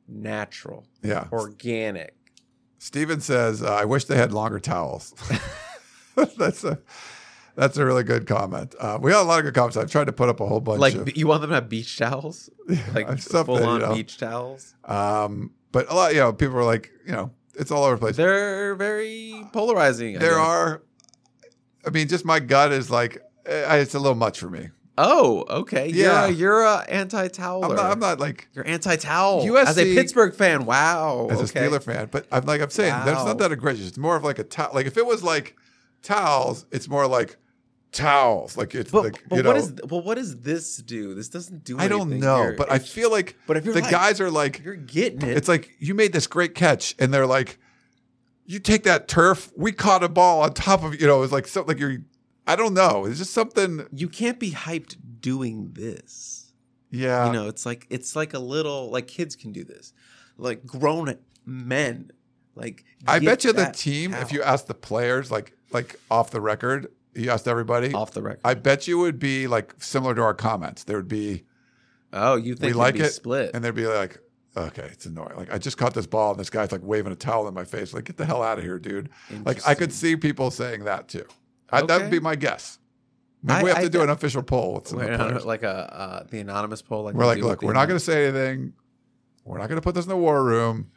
natural, Yeah. organic. Steven says, uh, I wish they had longer towels. that's a that's a really good comment. Uh, we got a lot of good comments. I've tried to put up a whole bunch Like of you want them to have beach towels, like full on you know. beach towels. um but a lot, you know, people are like, you know, it's all over the place. They're very polarizing. I there guess. are I mean, just my gut is like eh, it's a little much for me. Oh, okay. Yeah. You're a, you're a anti-toweler. I'm not, I'm not like You're anti-towel. As a Pittsburgh fan, wow. as a okay. Steeler fan, but I'm like I'm saying that's not that egregious. It's more of like a towel. Like if it was like towels, it's more like towels. Like it's But, like but you what know. is well, what does this do? This doesn't do. I don't know, here. but I feel like But if the like- guys are like you're getting it. It's like you made this great catch, and they're like, "You take that turf. We caught a ball on top of you know." It's like something like you're. I don't know. It's just something. you can't be hyped doing this. Yeah. you know, it's like it's like a little like kids can do this, like grown men. Like I bet you the team, if you ask the players, like like off the record, you asked everybody. off the record. I bet you would be like similar to our comments. There would be oh, you think we like be it, split? and they'd be like, "Okay, it's annoying." Like I just caught this ball, and this guy's like waving a towel in my face. Like, get the hell out of here, dude. Like I could see people saying that too. I, That would be my guess. Maybe I- we have I to do an official poll with some of Wait, the no, no, players. like a uh, the anonymous poll. Like We're like, look, we're not going to say anything. We're not going to put this in the war room.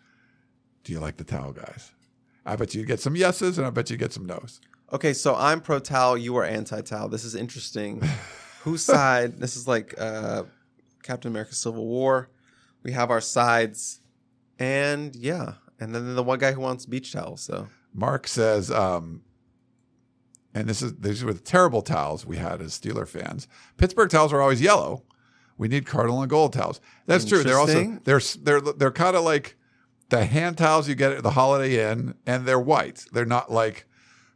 Do you like the towel, guys? I bet you get some yeses, and I bet you get some nos. Okay, so I'm pro towel. You are anti towel. This is interesting. Whose side? This is like uh, Captain America: Civil War. We have our sides, and yeah, and then the one guy who wants beach towels. So Mark says, um, and this is these were the terrible towels we had as Steeler fans. Pittsburgh towels are always yellow. We need cardinal and gold towels. That's true. They're also they're they're they're kind of like the hand towels you get at the Holiday Inn, and they're white. They're not like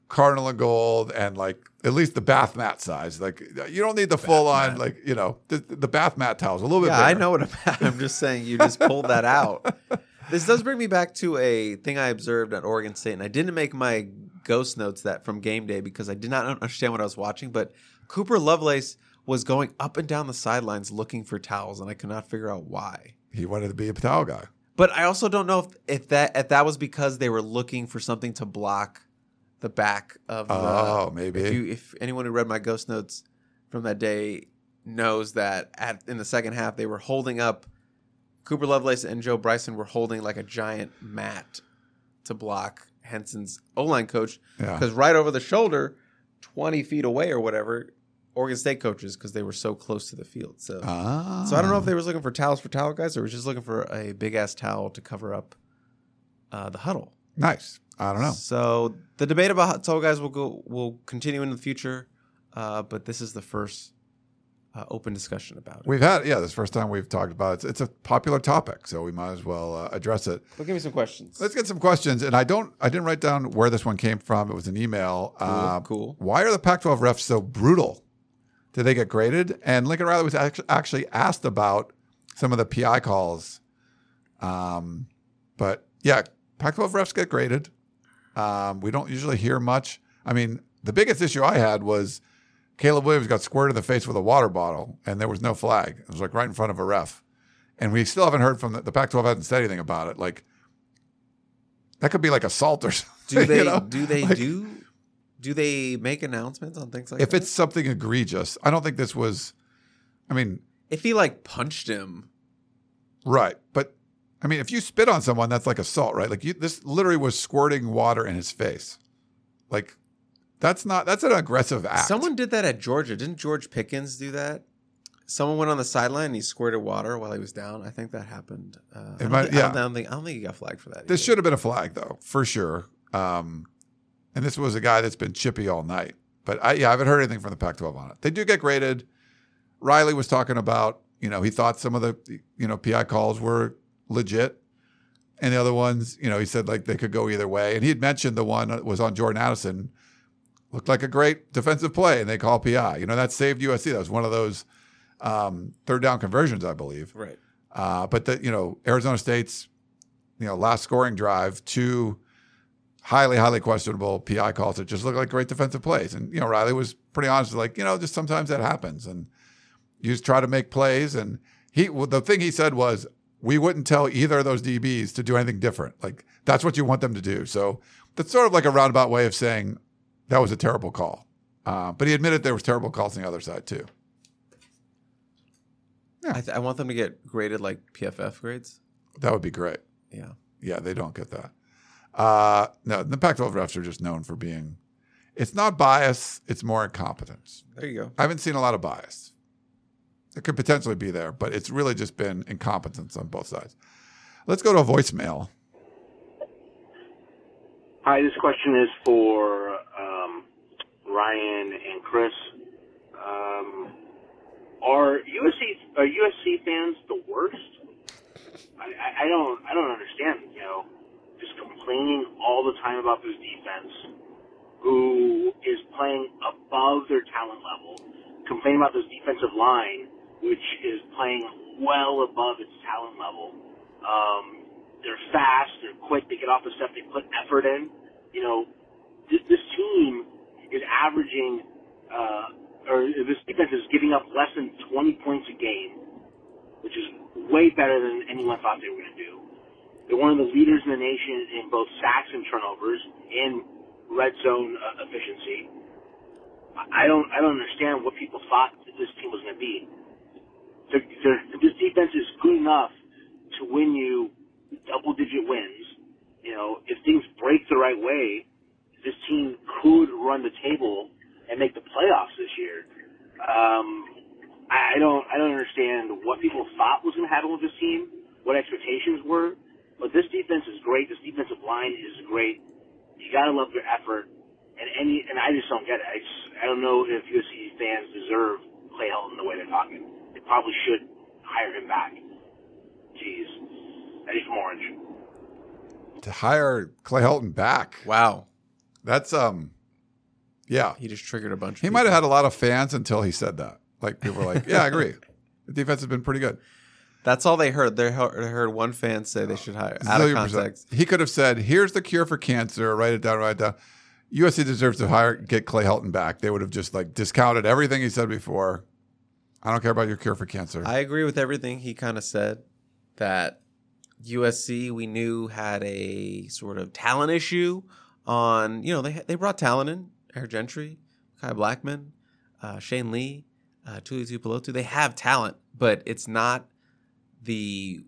cardinal and gold and like at least the bath mat size. Like you don't need the full on like you know the, the bath mat towels a little bit. yeah, I know what I'm. I'm just saying you just pulled that out. This does bring me back to a thing I observed at Oregon State, and I didn't make my ghost notes that from game day because I did not understand what I was watching. But Cooper Lovelace was going up and down the sidelines looking for towels, and I could not figure out why. He wanted to be a towel guy. But I also don't know if, if that if that was because they were looking for something to block the back of the. Oh, maybe. If, you, if anyone who read my ghost notes from that day knows that at in the second half they were holding up Cooper Lovelace and Joe Bryson were holding like a giant mat to block Henson's O line coach Yeah. because right over the shoulder, twenty feet away or whatever, Oregon State coaches because they were so close to the field. So. Ah. So I don't know if they were looking for towels for towel guys or was just looking for a big ass towel to cover up uh, the huddle. nice. I don't know. So the debate about towel guys will go will continue in the future, uh, but this is the first uh, open discussion about it. We've had, yeah, this first time we've talked about it. It's, it's a popular topic, so we might as well uh, address it. But give me some questions. Let's get some questions. And I don't, I didn't write down where this one came from. It was an email. Uh, cool. Why are the Pac-12 refs so brutal? Did they get graded? And Lincoln Riley was actually asked about some of the PI calls. Um, but yeah, Pac-12 refs get graded. Um, we don't usually hear much. I mean, the biggest issue I had was Caleb Williams got squirted in the face with a water bottle, and there was no flag. It was like right in front of a ref, and we still haven't heard from the, the Pac-12 hasn't said anything about it. Like that could be like assault or something. Do they you know? do they Like, do do they make announcements on things like If that? it's something egregious, I don't think this was. I mean, if he like punched him, right, but I mean, if you spit on someone, that's like assault, right? Like you, this literally was squirting water in his face. Like that's not that's an aggressive act. someone did that at Georgia. Didn't George Pickens do that? Someone went on the sideline and he squirted water while he was down. I think that happened. Uh, I, don't might- think, yeah. I don't think I don't think he got flagged for that. This either. should have been a flag, though, for sure. Um, and this was a guy that's been chippy all night. But I, yeah, I haven't heard anything from the Pac-12 on it. They do get graded. Riley was talking about, you know, he thought some of the, you know, PI calls were legit, and the other ones, you know, he said like they could go either way. And he had mentioned the one that was on Jordan Addison looked like a great defensive play, and they call PI. You know that saved USC. That was one of those um, third down conversions, I believe. Right. Uh, but the you know Arizona State's you know last scoring drive, two highly highly questionable PI calls that just looked like great defensive plays, and you know Riley was pretty honest, like you know just sometimes that happens, and you just try to make plays. And he well, the thing he said was we wouldn't tell either of those DBs to do anything different. Like that's what you want them to do. So that's sort of like a roundabout way of saying that was a terrible call. Uh, but he admitted there was terrible calls on the other side too. I, th- I want them to get graded like PFF grades. That would be great. Yeah. Yeah, they don't get that. Uh, no, the Pac-12 refs are just known for being. It's not bias; it's more incompetence. There you go. I haven't seen a lot of bias. It could potentially be there, but it's really just been incompetence on both sides. Let's go to a voicemail. Hi, this question is for um, Ryan and Chris. Um, are USC are USC fans the worst? I, I, don't I don't understand. You know, just complaining all the time about this defense, who is playing above their talent level. Complaining about this defensive line, which is playing well above its talent level. Um, they're fast, they're quick, they get off the step, they put effort in. You know, this, this team is averaging, uh, or this defense is giving up less than 20 points a game, which is way better than anyone thought they were going to do. They're one of the leaders in the nation in both sacks and turnovers and red zone uh, efficiency. I don't, I don't understand what people thought this team was going to be. They're, they're, this defense is good enough to win you double digit wins. You know, if things break the right way, this team could run the table and make the playoffs this year. Um, I don't, I don't understand what people thought was going to happen with this team, what expectations were, but this defense is great. This defensive line is great. You gotta love their effort, and any, and I just don't get it. I just, I don't know if USC fans deserve Clay Helton the way they're talking. They probably should hire him back. Jeez, Eddie from Orange. To hire Clay Helton back. Wow. That's um, yeah. He just triggered a bunch. Of He might have had a lot of fans until he said that. Like people were like, "Yeah, I agree. The defense has been pretty good." That's all they heard. They heard, one fan say they should hire out of percent. context. He could have said, "Here's the cure for cancer. Write it down. Write it down." USC deserves to hire get Clay Helton back. They would have just like discounted everything he said before. I don't care about your cure for cancer. I agree with everything he kind of said. That USC we knew had a sort of talent issue. On you know they they brought talent in Eric Gentry, Mekhi Blackmon, uh, Shane Lee, uh, Tuli Tuipulotu. They have talent, but it's not the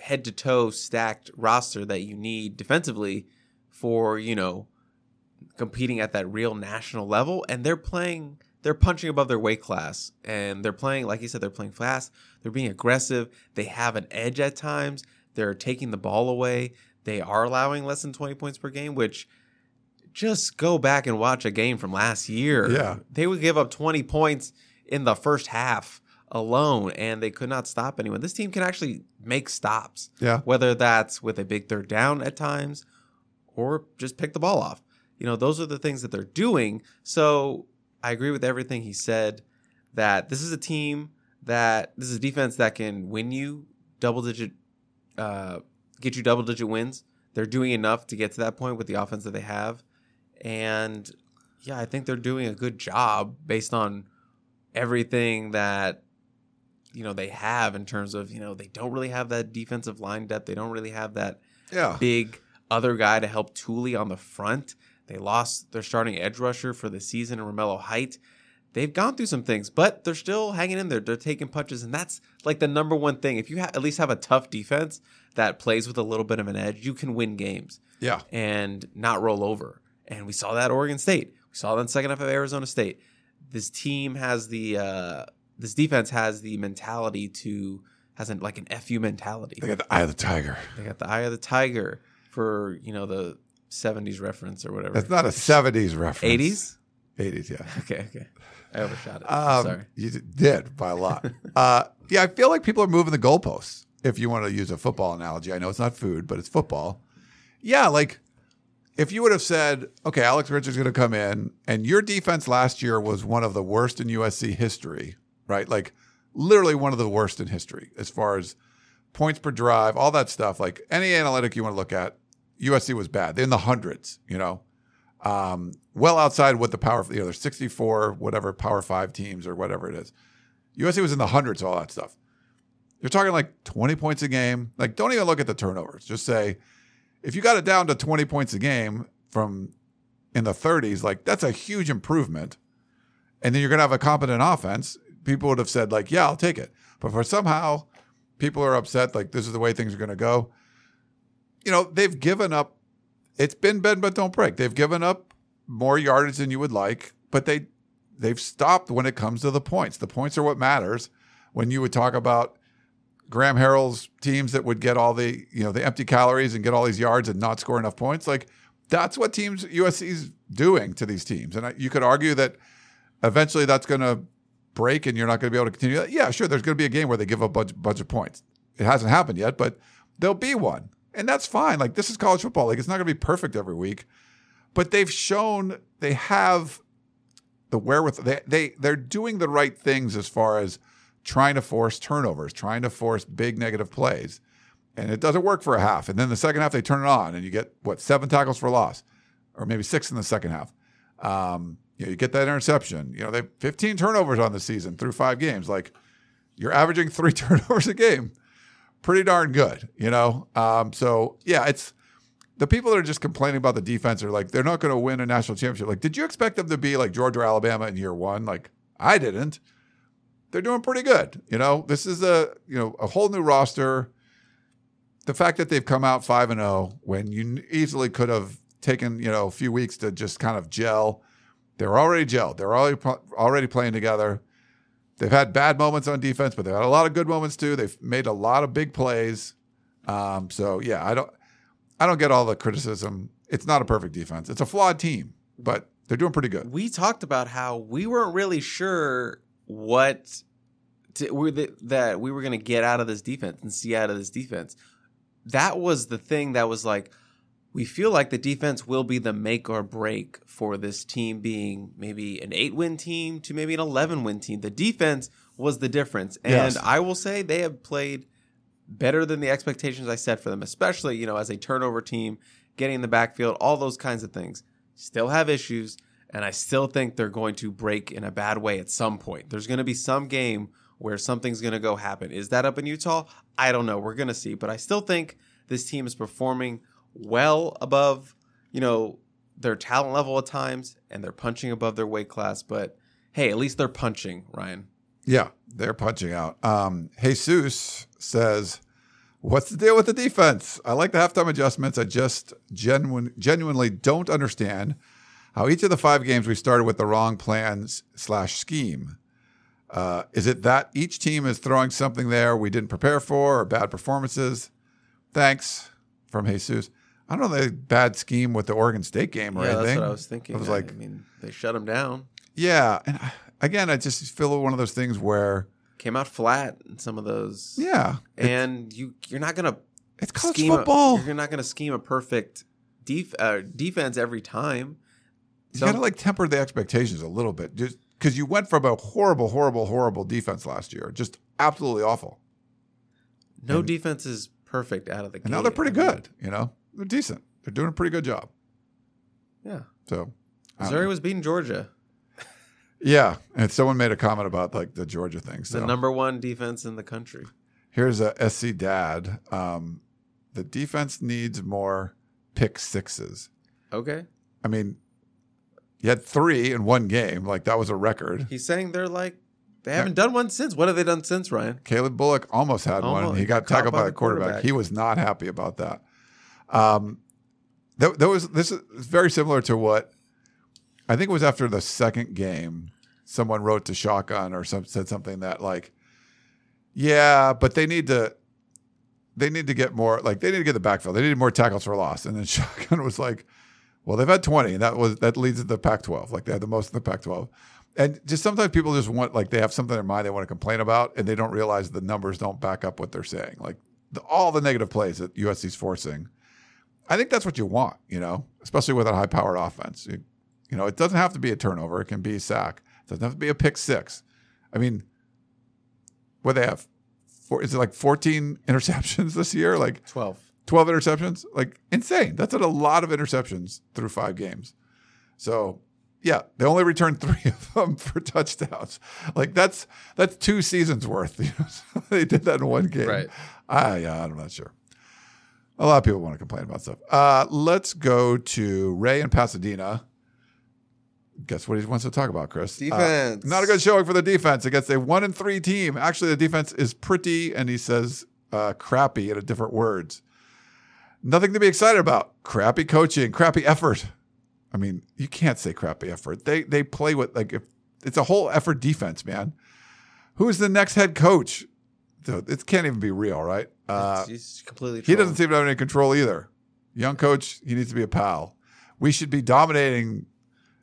head to toe stacked roster that you need defensively for you know competing at that real national level and they're playing they're punching above their weight class and they're playing like you said they're playing fast they're being aggressive they have an edge at times they're taking the ball away they are allowing less than 20 points per game which just go back and watch a game from last year Yeah. they would give up 20 points in the first half alone and they could not stop anyone this team can actually make stops Yeah. whether that's with a big third down at times or just pick the ball off. You know, those are the things that they're doing. So I agree with everything he said that this is a team that this is a defense that can win you double digit, uh, get you double digit wins. They're doing enough to get to that point with the offense that they have. And yeah, I think they're doing a good job based on everything that you know they have in terms of you know they don't really have that defensive line depth they don't really have that yeah. big other guy to help Tuli on the front. They lost their starting edge rusher for the season, in Romello Height. They've gone through some things, but they're still hanging in there. They're taking punches, and that's like the number one thing. If you ha- at least have a tough defense that plays with a little bit of an edge, you can win games Yeah. and not roll over. And we saw that at Oregon State. We saw that in the second half of Arizona State. This team has the uh, this defense has the mentality to has an, like an fu mentality. They got the eye of the tiger. They got the eye of the tiger for you know the '70s reference or whatever. That's not a '70s reference. '80s. '80s, yeah. Okay, okay. I overshot it. Um, Sorry. You did by a lot. uh, yeah, I feel like people are moving the goalposts. If you want to use a football analogy, I know it's not food, but it's football. Yeah, like if you would have said, okay, Alex Richards is going to come in, and your defense last year was one of the worst in USC history, right? Like literally one of the worst in history as far as points per drive, all that stuff. Like any analytic you want to look at, USC was bad. They're in the hundreds, you know, um, well outside what the power, you know, there's 64, whatever power five teams or whatever it is. USC was in the hundreds, all that stuff. You're talking like 20 points a game. Like, don't even look at the turnovers. Just say, if you got it down to 20 points a game from in the 30s, like that's a huge improvement. And then you're going to have a competent offense. People would have said, like, yeah, I'll take it. But for somehow people are upset, like, this is the way things are going to go. You know, they've given up. It's been bend but don't break. They've given up more yardage than you would like, but they they've stopped when it comes to the points. The points are what matters. When you would talk about Graham Harrell's teams that would get all the you know the empty calories and get all these yards and not score enough points, like that's what teams USC's doing to these teams. And you could argue that eventually that's going to break and you're not going to be able to continue. Yeah, sure. There's going to be a game where they give a bunch, bunch of points. It hasn't happened yet, but there'll be one, and that's fine. Like this is college football. Like it's not going to be perfect every week, but they've shown they have the wherewithal. They they they're doing the right things as far as trying to force turnovers, trying to force big negative plays. And it doesn't work for a half. And then the second half, they turn it on and you get, what, seven tackles for loss, or maybe six in the second half. Um, you, know, you get that interception. You know, they have 15 turnovers on the season through five games. Like you're averaging three turnovers a game. Pretty darn good, you know? Um, so, yeah, it's the people that are just complaining about the defense are like, they're not going to win a national championship. Like, did you expect them to be like Georgia or Alabama in year one? Like, I didn't they're doing pretty good. You know, this is a you know a whole new roster. The fact that they've come out five and zero oh when you easily could have taken you know a few weeks to just kind of gel. They're already gelled. They're already already playing together. They've had bad moments on defense, but they've had a lot of good moments too. They've made a lot of big plays. Um, so yeah, I don't I don't get all the criticism. It's not a perfect defense. It's a flawed team, but they're doing pretty good. We talked about how we weren't really sure what to, we, that we were going to get out of this defense and see out of this defense. That was the thing that was like, we feel like the defense will be the make or break for this team being maybe an eight win team to maybe an 11 win team. The defense was the difference. And yes. I will say they have played better than the expectations I set for them, especially, you know, as a turnover team, getting in the backfield, all those kinds of things. Still have issues. And I still think they're going to break in a bad way at some point. There's going to be some game where something's going to go happen. Is that up in Utah? I don't know. We're going to see. But I still think this team is performing well above, you know, their talent level at times and they're punching above their weight class. But hey, at least they're punching, Ryan. Yeah, they're punching out. Um, Jesus says, What's the deal with the defense? I like the halftime adjustments. I just genuine, genuinely don't understand how each of the five games we started with the wrong plans slash scheme. Uh, is it that each team is throwing something there we didn't prepare for or bad performances? Thanks from Jesus. I don't know the bad scheme with the Oregon State game or yeah, anything. That's what I was thinking. I was like, I mean, they shut them down. Yeah, and again, I just feel one of those things where came out flat in some of those. Yeah, and you you're not gonna. It's college football. A, you're not gonna scheme a perfect def, uh, defense every time. You got to like temper the expectations a little bit, just because you went from a horrible, horrible, horrible defense last year, just absolutely awful. No and, defense is perfect out of the and now they're pretty good. You know, they're decent. They're doing a pretty good job. Yeah. So Missouri was beating Georgia. Yeah, and someone made a comment about like the Georgia thing. So. The number one defense in the country. Here's a SC dad. Um, the defense needs more pick sixes. Okay. I mean, you had three in one game. Like that was a record. He's saying they're like they haven't done one since. What have they done since, Ryan? Calen Bullock almost had almost. one. He got tackled by a quarterback. He was not happy about that. Um, that, was this is very similar to what I think it was after the second game. Someone wrote to Shotgun or some, said something that like, yeah, but they need to they need to get more like they need to get the backfield. They needed more tackles for loss. And then Shotgun was like, well, they've had 20, and that was that leads to the Pac-12. Like they had the most in the Pac-12. And just sometimes people just want like they have something in their mind they want to complain about, and they don't realize the numbers don't back up what they're saying. Like the, all the negative plays that USC's forcing. I think that's what you want, you know, especially with a high powered offense. You, you know, it doesn't have to be a turnover, it can be a sack, it doesn't have to be a pick six. I mean, what they have, four, is it like 14 interceptions this year? Like 12. 12 interceptions? Like insane. That's a lot of interceptions through five games. So, yeah, they only returned three of them for touchdowns. Like that's that's two seasons worth. You know, so they did that in one game. Right. I yeah, I'm not sure. A lot of people want to complain about stuff. Uh, let's go to Ray in Pasadena. Guess what he wants to talk about, Chris? Uh, Defense. not a good showing for the defense against a one and three team. Actually, the defense is pretty, and he says uh, crappy in a different words. Nothing to be excited about. Crappy coaching, crappy effort. I mean, you can't say crappy effort. They they play with like if it's a whole effort defense, man. Who is the next head coach? It can't even be real, right? Uh, He's completely. he doesn't seem to have any control either. Young coach, he needs to be a pal. We should be dominating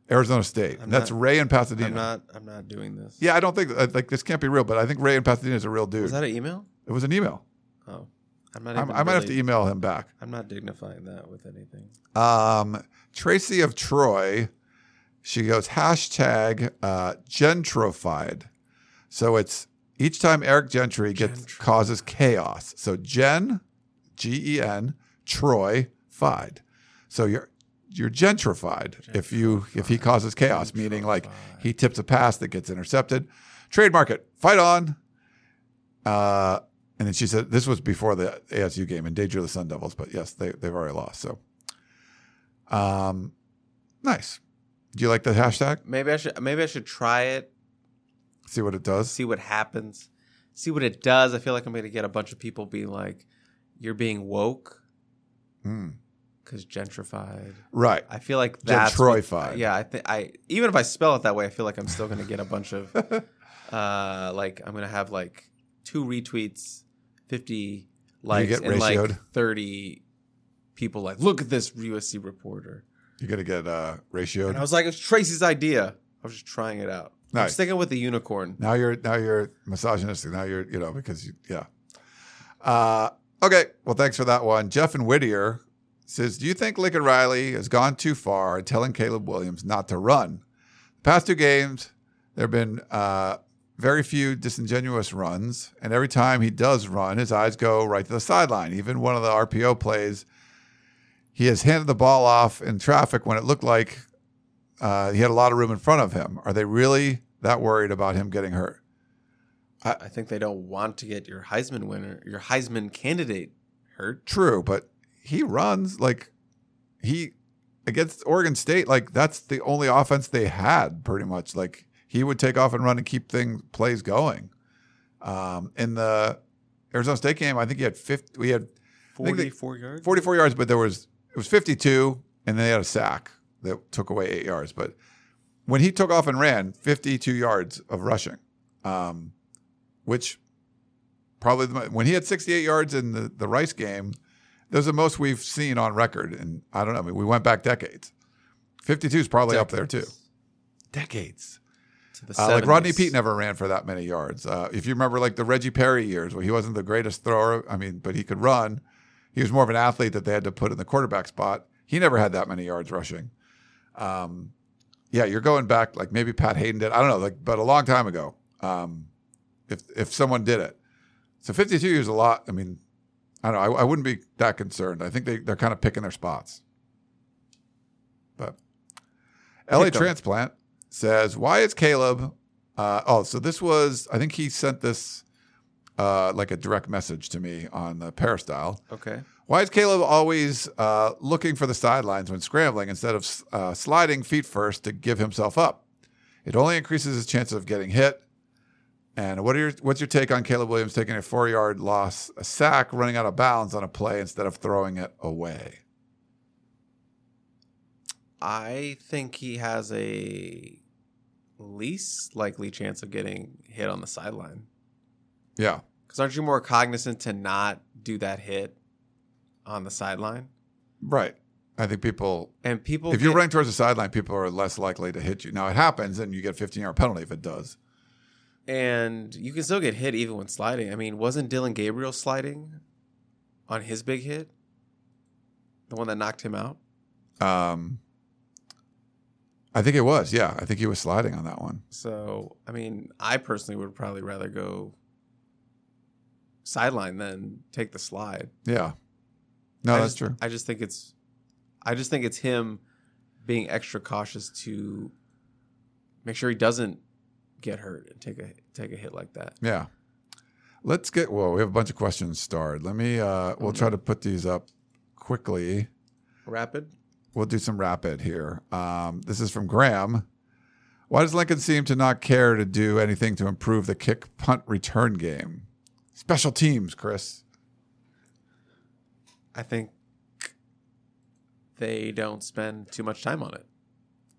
Arizona State. I'm That's not- Ray in Pasadena. I'm not. I'm not doing this. yeah, I don't think uh, like this can't be real, but I think Ray in Pasadena is a real dude. Was that an email? it was an email. Oh, I'm not. I, might have to email him back. I'm not dignifying that with anything. Um, Tracy of Troy, she goes hashtag uh, gentrified. So it's each time Eric Gentry gets Gentrified. causes chaos. So Gen, G E N, Troy, fied. So you're you're gentrified, if you if he causes chaos, meaning like he tips a pass that gets intercepted. Trademark it. Fight on. Uh, and then she said this was before the ASU game and Danger of the Sun Devils, but yes, they they've already lost. So um, nice. Do you like the hashtag? Maybe I should. Maybe I should try it. See what it does. See what happens. See what it does. I feel like I'm going to get a bunch of people being like, "You're being woke Hmm. because gentrified." Right. I feel like that's what- Gentrified. yeah, I think I even if I spell it that way, I feel like I'm still going to get a bunch of uh like I'm going to have like two retweets, 50 likes and like ratioed? 30 people like, "Look at this USC reporter." You're gonna get uh, ratioed. And I was like, "It's Tracy's idea." I was just trying it out. I'm Nice. sticking with the unicorn. Now you're now you're misogynistic. Now you're you know because you, yeah. Uh, okay. Well, thanks for that one. Jeff and Whittier says, "Do you think Lincoln Riley has gone too far in telling Caleb Williams not to run? The past two games, there have been uh, very few disingenuous runs, and every time he does run, his eyes go right to the sideline. Even one of the RPO plays." He has handed the ball off in traffic when it looked like uh, he had a lot of room in front of him. Are they really that worried about him getting hurt? I think they don't want to get your Heisman winner, your Heisman candidate hurt. True, but he runs like he against Oregon State. Like that's the only offense they had, pretty much. Like he would take off and run and keep things plays going. Um, in the Arizona State game, I think he had 50. We had I think they- 44 yards. 44 yards, but there was it was 52, and then they had a sack that took away eight yards. But when he took off and ran, 52 yards of rushing, um, which probably the, when he had 68 yards in the the Rice game, that was the most we've seen on record. And I don't know. I mean, we went back decades. 52 is probably up there too. Decades. To the Uh, like Rodney Peete never ran for that many yards. Uh, if you remember, like the Reggie Perry years, where he wasn't the greatest thrower, I mean, but he could run. He was more of an athlete that they had to put in the quarterback spot. He never had that many yards rushing. Um, yeah, you're going back like maybe Pat Haden did. I don't know, like, but a long time ago. Um, if if someone did it, so 52 is a lot. I mean, I don't know. I, I wouldn't be that concerned. I think they they're kind of picking their spots. But LA transplant says, "Why is Caleb?" Uh, oh, so this was. I think he sent this uh, like a direct message to me on the Peristyle. Okay. Why is Caleb always uh, looking for the sidelines when scrambling instead of uh, sliding feet first to give himself up? It only increases his chances of getting hit. And what are your, what's your take on Caleb Williams taking a four yard loss, a sack, running out of bounds on a play instead of throwing it away? I think he has a least likely chance of getting hit on the sideline. Yeah. Because aren't you more cognizant to not do that hit on the sideline? Right. I think people, And people, if you're get- running towards the sideline, people are less likely to hit you. Now it happens and you get a 15 yard penalty if it does. and you can still get hit even when sliding. I mean, wasn't Dillon Gabriel sliding on his big hit? The one that knocked him out. Um, I think it was. Yeah, I think he was sliding on that one. So, I mean, I personally would probably rather go sideline than take the slide. Yeah. No, I that's just- true. I just think it's, I just think it's him being extra cautious to make sure he doesn't get hurt and take a take a hit like that. Yeah. Let's get. Well, we have a bunch of questions starred. Let me. Uh, we'll try to put these up quickly. Rapid. We'll do some rapid here. Um, this is from Graham. Why does Lincoln seem to not care to do anything to improve the kick punt return game? Special teams, Chris. I think they don't spend too much time on it.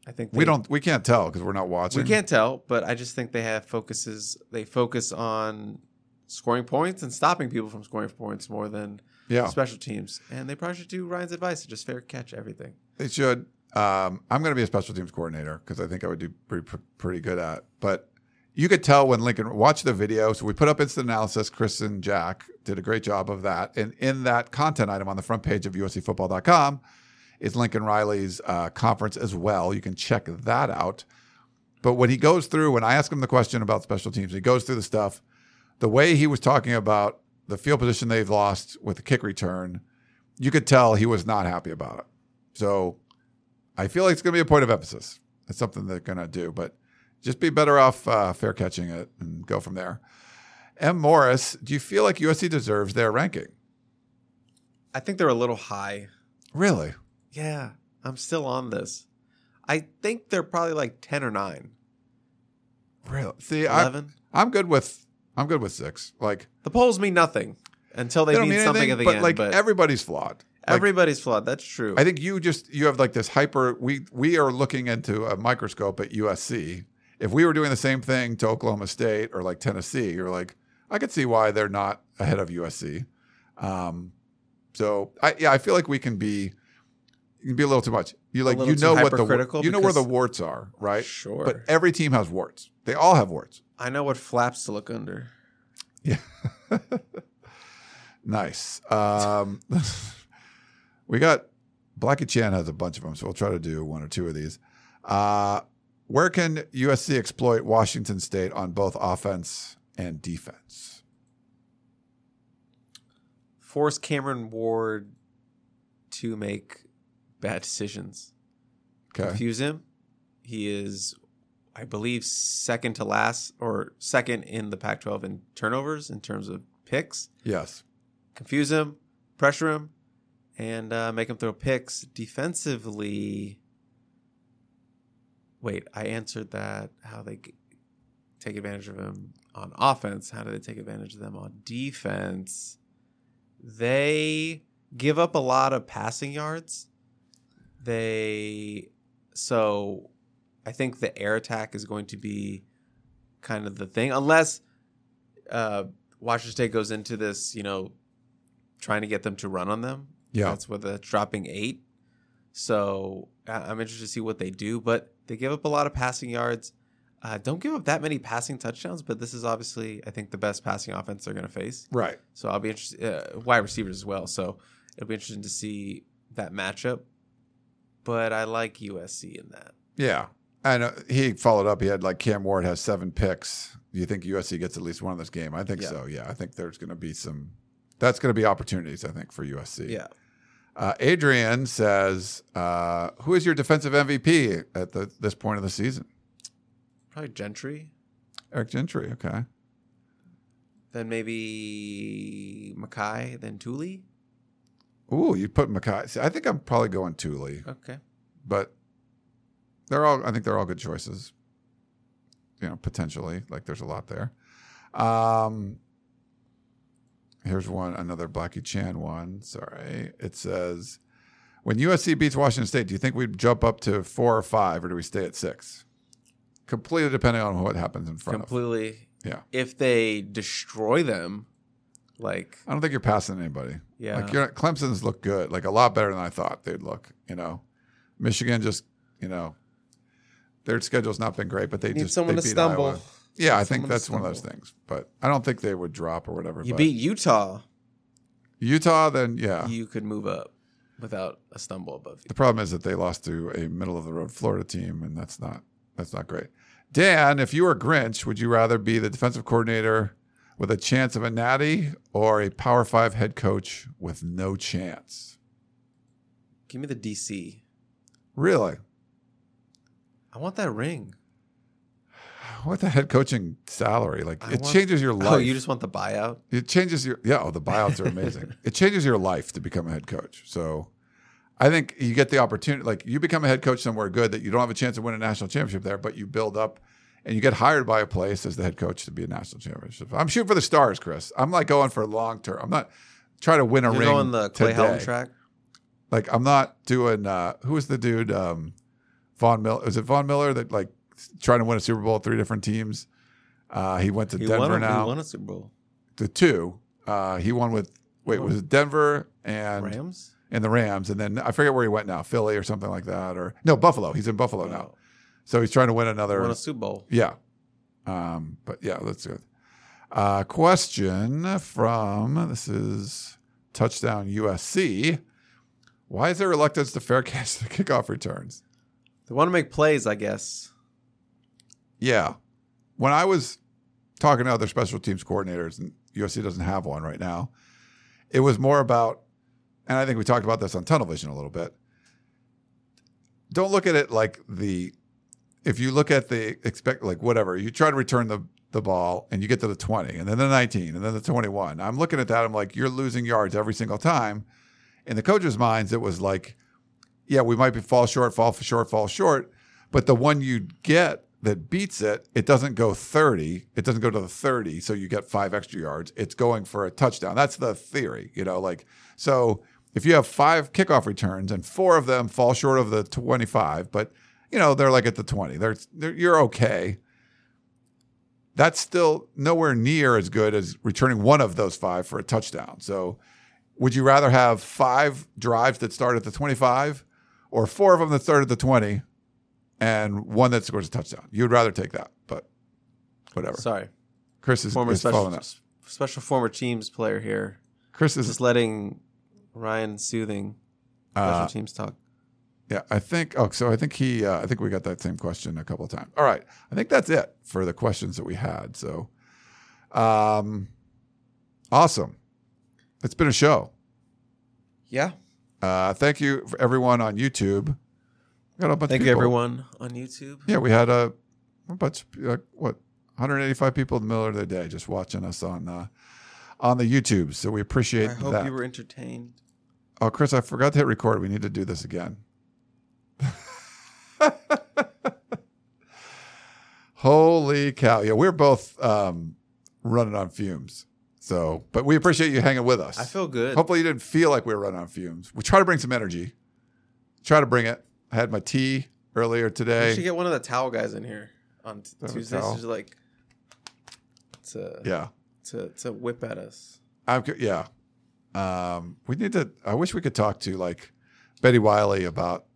I think We don't. We can't tell because we're not watching. We can't tell, but I just think they have focuses. They focus on scoring points and stopping people from scoring points more than Yeah. special teams. And they probably should do Ryan's advice and just fair catch everything. They should. Um, I'm going to be a special teams coordinator because I think I would do pretty, pretty good at. But you could tell when Lincoln watched the video. So we put up instant analysis. Chris and Jack did a great job of that. And in that content item on the front page of USCFootball.com is Lincoln Riley's uh, conference as well. You can check that out. But when he goes through, when I ask him the question about special teams, he goes through the stuff. The way he was talking about the field position they've lost with the kick return, you could tell he was not happy about it. So I feel like it's going to be a point of emphasis. It's something they're going to do, but just be better off uh, fair catching it and go from there. M. Morris, do you feel like USC deserves their ranking? I think they're a little high. Really? Yeah, I'm still on this. I think they're probably like 10 or 9. Really? See, I, 11. I'm good with I'm good with six. Like The polls mean nothing until they, they mean mean something anything, at the but end. like but everybody's flawed. Like, everybody's flawed. That's true. I think you just you have like this hyper. We we are looking into a microscope at USC. If we were doing the same thing to Oklahoma State or like Tennessee, you're like, I could see why they're not ahead of USC. Um, so I yeah, I feel like we can be you can be a little too much. You like you know what the you know where the warts are, right? Sure. But every team has warts. They all have warts. I know what flaps to look under. Yeah. nice. Um, we got Blackie Chan has a bunch of them, so we'll try to do one or two of these. Uh, where can USC exploit Washington State on both offense and defense? Force Cameron Ward to make bad decisions. Okay. confuse him. He is, I believe, second to last or second in the Pac 12 in turnovers in terms of picks. Yes. Confuse him, pressure him, and uh, make him throw picks. Defensively, wait, I answered that. How they take advantage of him on offense. How do they take advantage of them on defense? They give up a lot of passing yards. They so I think the air attack is going to be kind of the thing, unless uh, Washington State goes into this, you know, trying to get them to run on them. Yeah. that's with the dropping eight. So I'm interested to see what they do, but they give up a lot of passing yards. Uh, don't give up that many passing touchdowns, but this is obviously, I think, the best passing offense they're going to face. Right. So I'll be interested, uh, wide receivers as well. So it'll be interesting to see that matchup. But I like USC in that. Yeah. And uh, he followed up. He had like Cam Ward has seven picks. Do you think USC gets at least one of this game? I think Yeah. so. Yeah. I think there's going to be some. That's going to be opportunities. I think for USC. Yeah. Uh, Adrian says, uh, "Who is your defensive MVP at the, this point of the season?" Probably Gentry. Eric Gentry. Okay. Then maybe Mekhi. Then Tuli. Ooh, you put Mekhi. See, I think I'm probably going Tuli, Okay. but they're all. I think they're all good choices. You know, potentially, like there's a lot there. Um, here's one, another Blackie Chan one. Sorry, it says, "When USC beats Washington State, do you think we'd jump up to four or five, or do we stay at six? Completely depending on what happens in front of. Completely. Yeah. If they destroy them, like I don't think you're passing anybody. Yeah. Like you're Clemson's look good, like a lot better than I thought they'd look. You know, Michigan just, you know, their schedule's not been great, but they Need just someone they to beat stumble. Iowa. Yeah, I think that's one of those things. But I don't think they would drop or whatever. you beat Utah, Utah, then yeah, you could move up. without a stumble above you. The problem is that they lost to a middle of the road Florida team, and that's not that's not great. Dan, if you were Grinch, would you rather be the defensive coordinator with a chance of a natty or a Power Five head coach with no chance? Give me the DC. Really? I want that ring. What the head coaching salary? Like I it want- changes your life. Oh, you just want the buyout? it changes your yeah. Oh, the buyouts are amazing. it changes your life to become a head coach. So I think you get the opportunity. Like you become a head coach somewhere good that you don't have a chance to win a national championship there, but you build up and you get hired by a place as the head coach to be a national championship. I'm shooting for the stars, Chris. I'm like going for long term. I'm not trying to win a You're ring. going the Clay. Helton track? Like I'm not doing. uh Who was the dude? Um, Von Miller. Is it Von Miller that like trying to win a Super Bowl with three different teams? Uh, he went to He Denver won, now. he won a Super Bowl. the two. Uh, he won with wait was it Denver and Rams? and the Rams, and then I forget where he went now, Philly or something like that, or no Buffalo. He's in Buffalo now, so he's trying to win another. Won a Super Bowl. yeah, um, but yeah, that's good. Uh, question from this is touchdown USC. Why is there reluctance to fair catch the kickoff returns? They want to make plays, I guess. Yeah. When I was talking to other special teams coordinators, and USC doesn't have one right now, it was more about, and I think we talked about this on Tunnel Vision a little bit. Don't look at it like the, if you look at the expect, like whatever, you try to return the, the ball and you get to the 20 and then the 19 and then the 21. I'm looking at that. I'm like, you're losing yards every single time. In the coaches' minds, it was like, yeah, we might be fall short, fall short, fall short. But the one you get that beats it, it doesn't go 30. It doesn't go to the 30. So you get five extra yards. It's going for a touchdown. That's the theory, you know, like, so if you have five kickoff returns and four of them fall short of the 25, but, you know, they're like at the 20, they're, they're you're okay. That's still nowhere near as good as returning one of those five for a touchdown. So, would you rather have five drives that start at the 25 or four of them that start at the 20 and one that scores a touchdown? You'd rather take that, but whatever. Sorry. Chris is, Former is special, special former teams player here. Chris is, Just letting Ryan soothing special uh, teams talk. yeah, I think, oh, so I think he, uh, I think we got that same question a couple of times. All right. I think that's it for the questions that we had. So, um, awesome. It's been a show. Yeah. Uh, thank you for everyone on YouTube. Got a bunch Thank of people. everyone on YouTube. Yeah, we had a, a bunch, like what, 185 people in the middle of the day just watching us on uh, on the YouTube. So we appreciate I hope that. you were entertained. oh, Chris, I forgot to hit record. We need to do this again. Holy cow! Yeah, we're both um, running on fumes. So, but we appreciate you hanging with us. I feel good. Hopefully, you didn't feel like we were running on fumes. We try to bring some energy. Try to bring it. I had my tea earlier today. We should get one of the towel guys in here on t- Tuesdays to like to yeah. to to whip at us. I'm yeah. Um, we need to. I wish we could talk to like Bennie Wylie about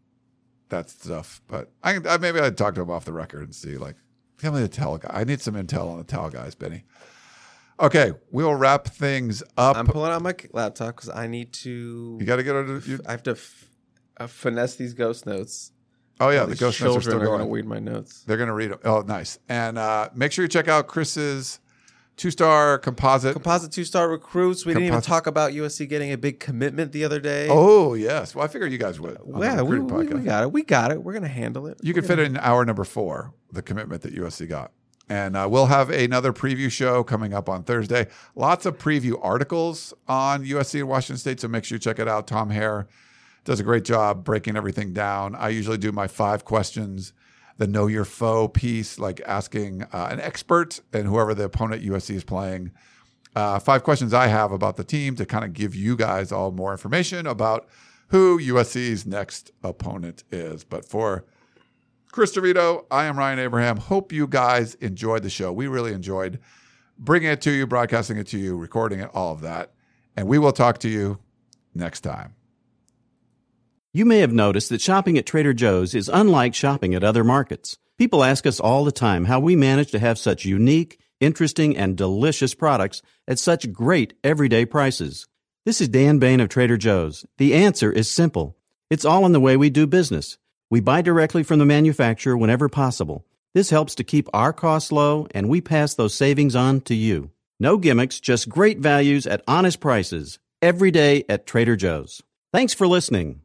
that stuff, but I, I maybe I'd talk to him off the record and see like tell me the towel guy. I need some intel on the towel guys, Bennie. Okay, we'll wrap things up. I'm pulling out my laptop because I need to. you got to get on. You, I have to f- uh, finesse these ghost notes. oh yeah, All the ghost notes are still going to read my notes. They're going to read. Oh, nice. And uh, make sure you check out Chris's two star composite. Composite two star recruits. We didn't even Composite- talk about USC getting a big commitment the other day. oh yes. Well, I figured you guys would. on the yeah, we, recruiting we, podcast. we got it. We got it. We're gonna handle it. You can fit in hour number four, the commitment that USC got. And uh, we'll have another preview show coming up on Thursday. Lots of preview articles on USC and Washington State, so make sure you check it out. Tom Hare does a great job breaking everything down. I usually do my five questions, the know your foe piece, like asking uh, an expert and whoever the opponent USC is playing. Uh, five questions I have about the team to kind of give you guys all more information about who USC's next opponent is. But for Chris DeVito, I am Ryan Abraham. Hope you guys enjoyed the show. We really enjoyed bringing it to you, broadcasting it to you, recording it, all of that. And we will talk to you next time. You may have noticed that shopping at Trader Joe's is unlike shopping at other markets. People ask us all the time how we manage to have such unique, interesting, and delicious products at such great everyday prices. This is Dan Bane of Trader Joe's. The answer is simple. It's all in the way we do business. We buy directly from the manufacturer whenever possible. This helps to keep our costs low and we pass those savings on to you. No gimmicks, just great values at honest prices. Every day at Trader Joe's. Thanks for listening.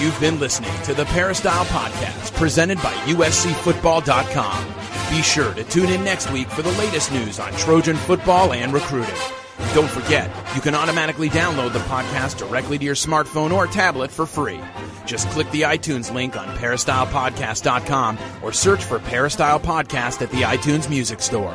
You've been listening to the Peristyle Podcast presented by USCFootball.com. Be sure to tune in next week for the latest news on Trojan football and recruiting. And don't forget, you can automatically download the podcast directly to your smartphone or tablet for free. Just click the iTunes link on peristylepodcast.com or search for Peristyle Podcast at the iTunes Music Store.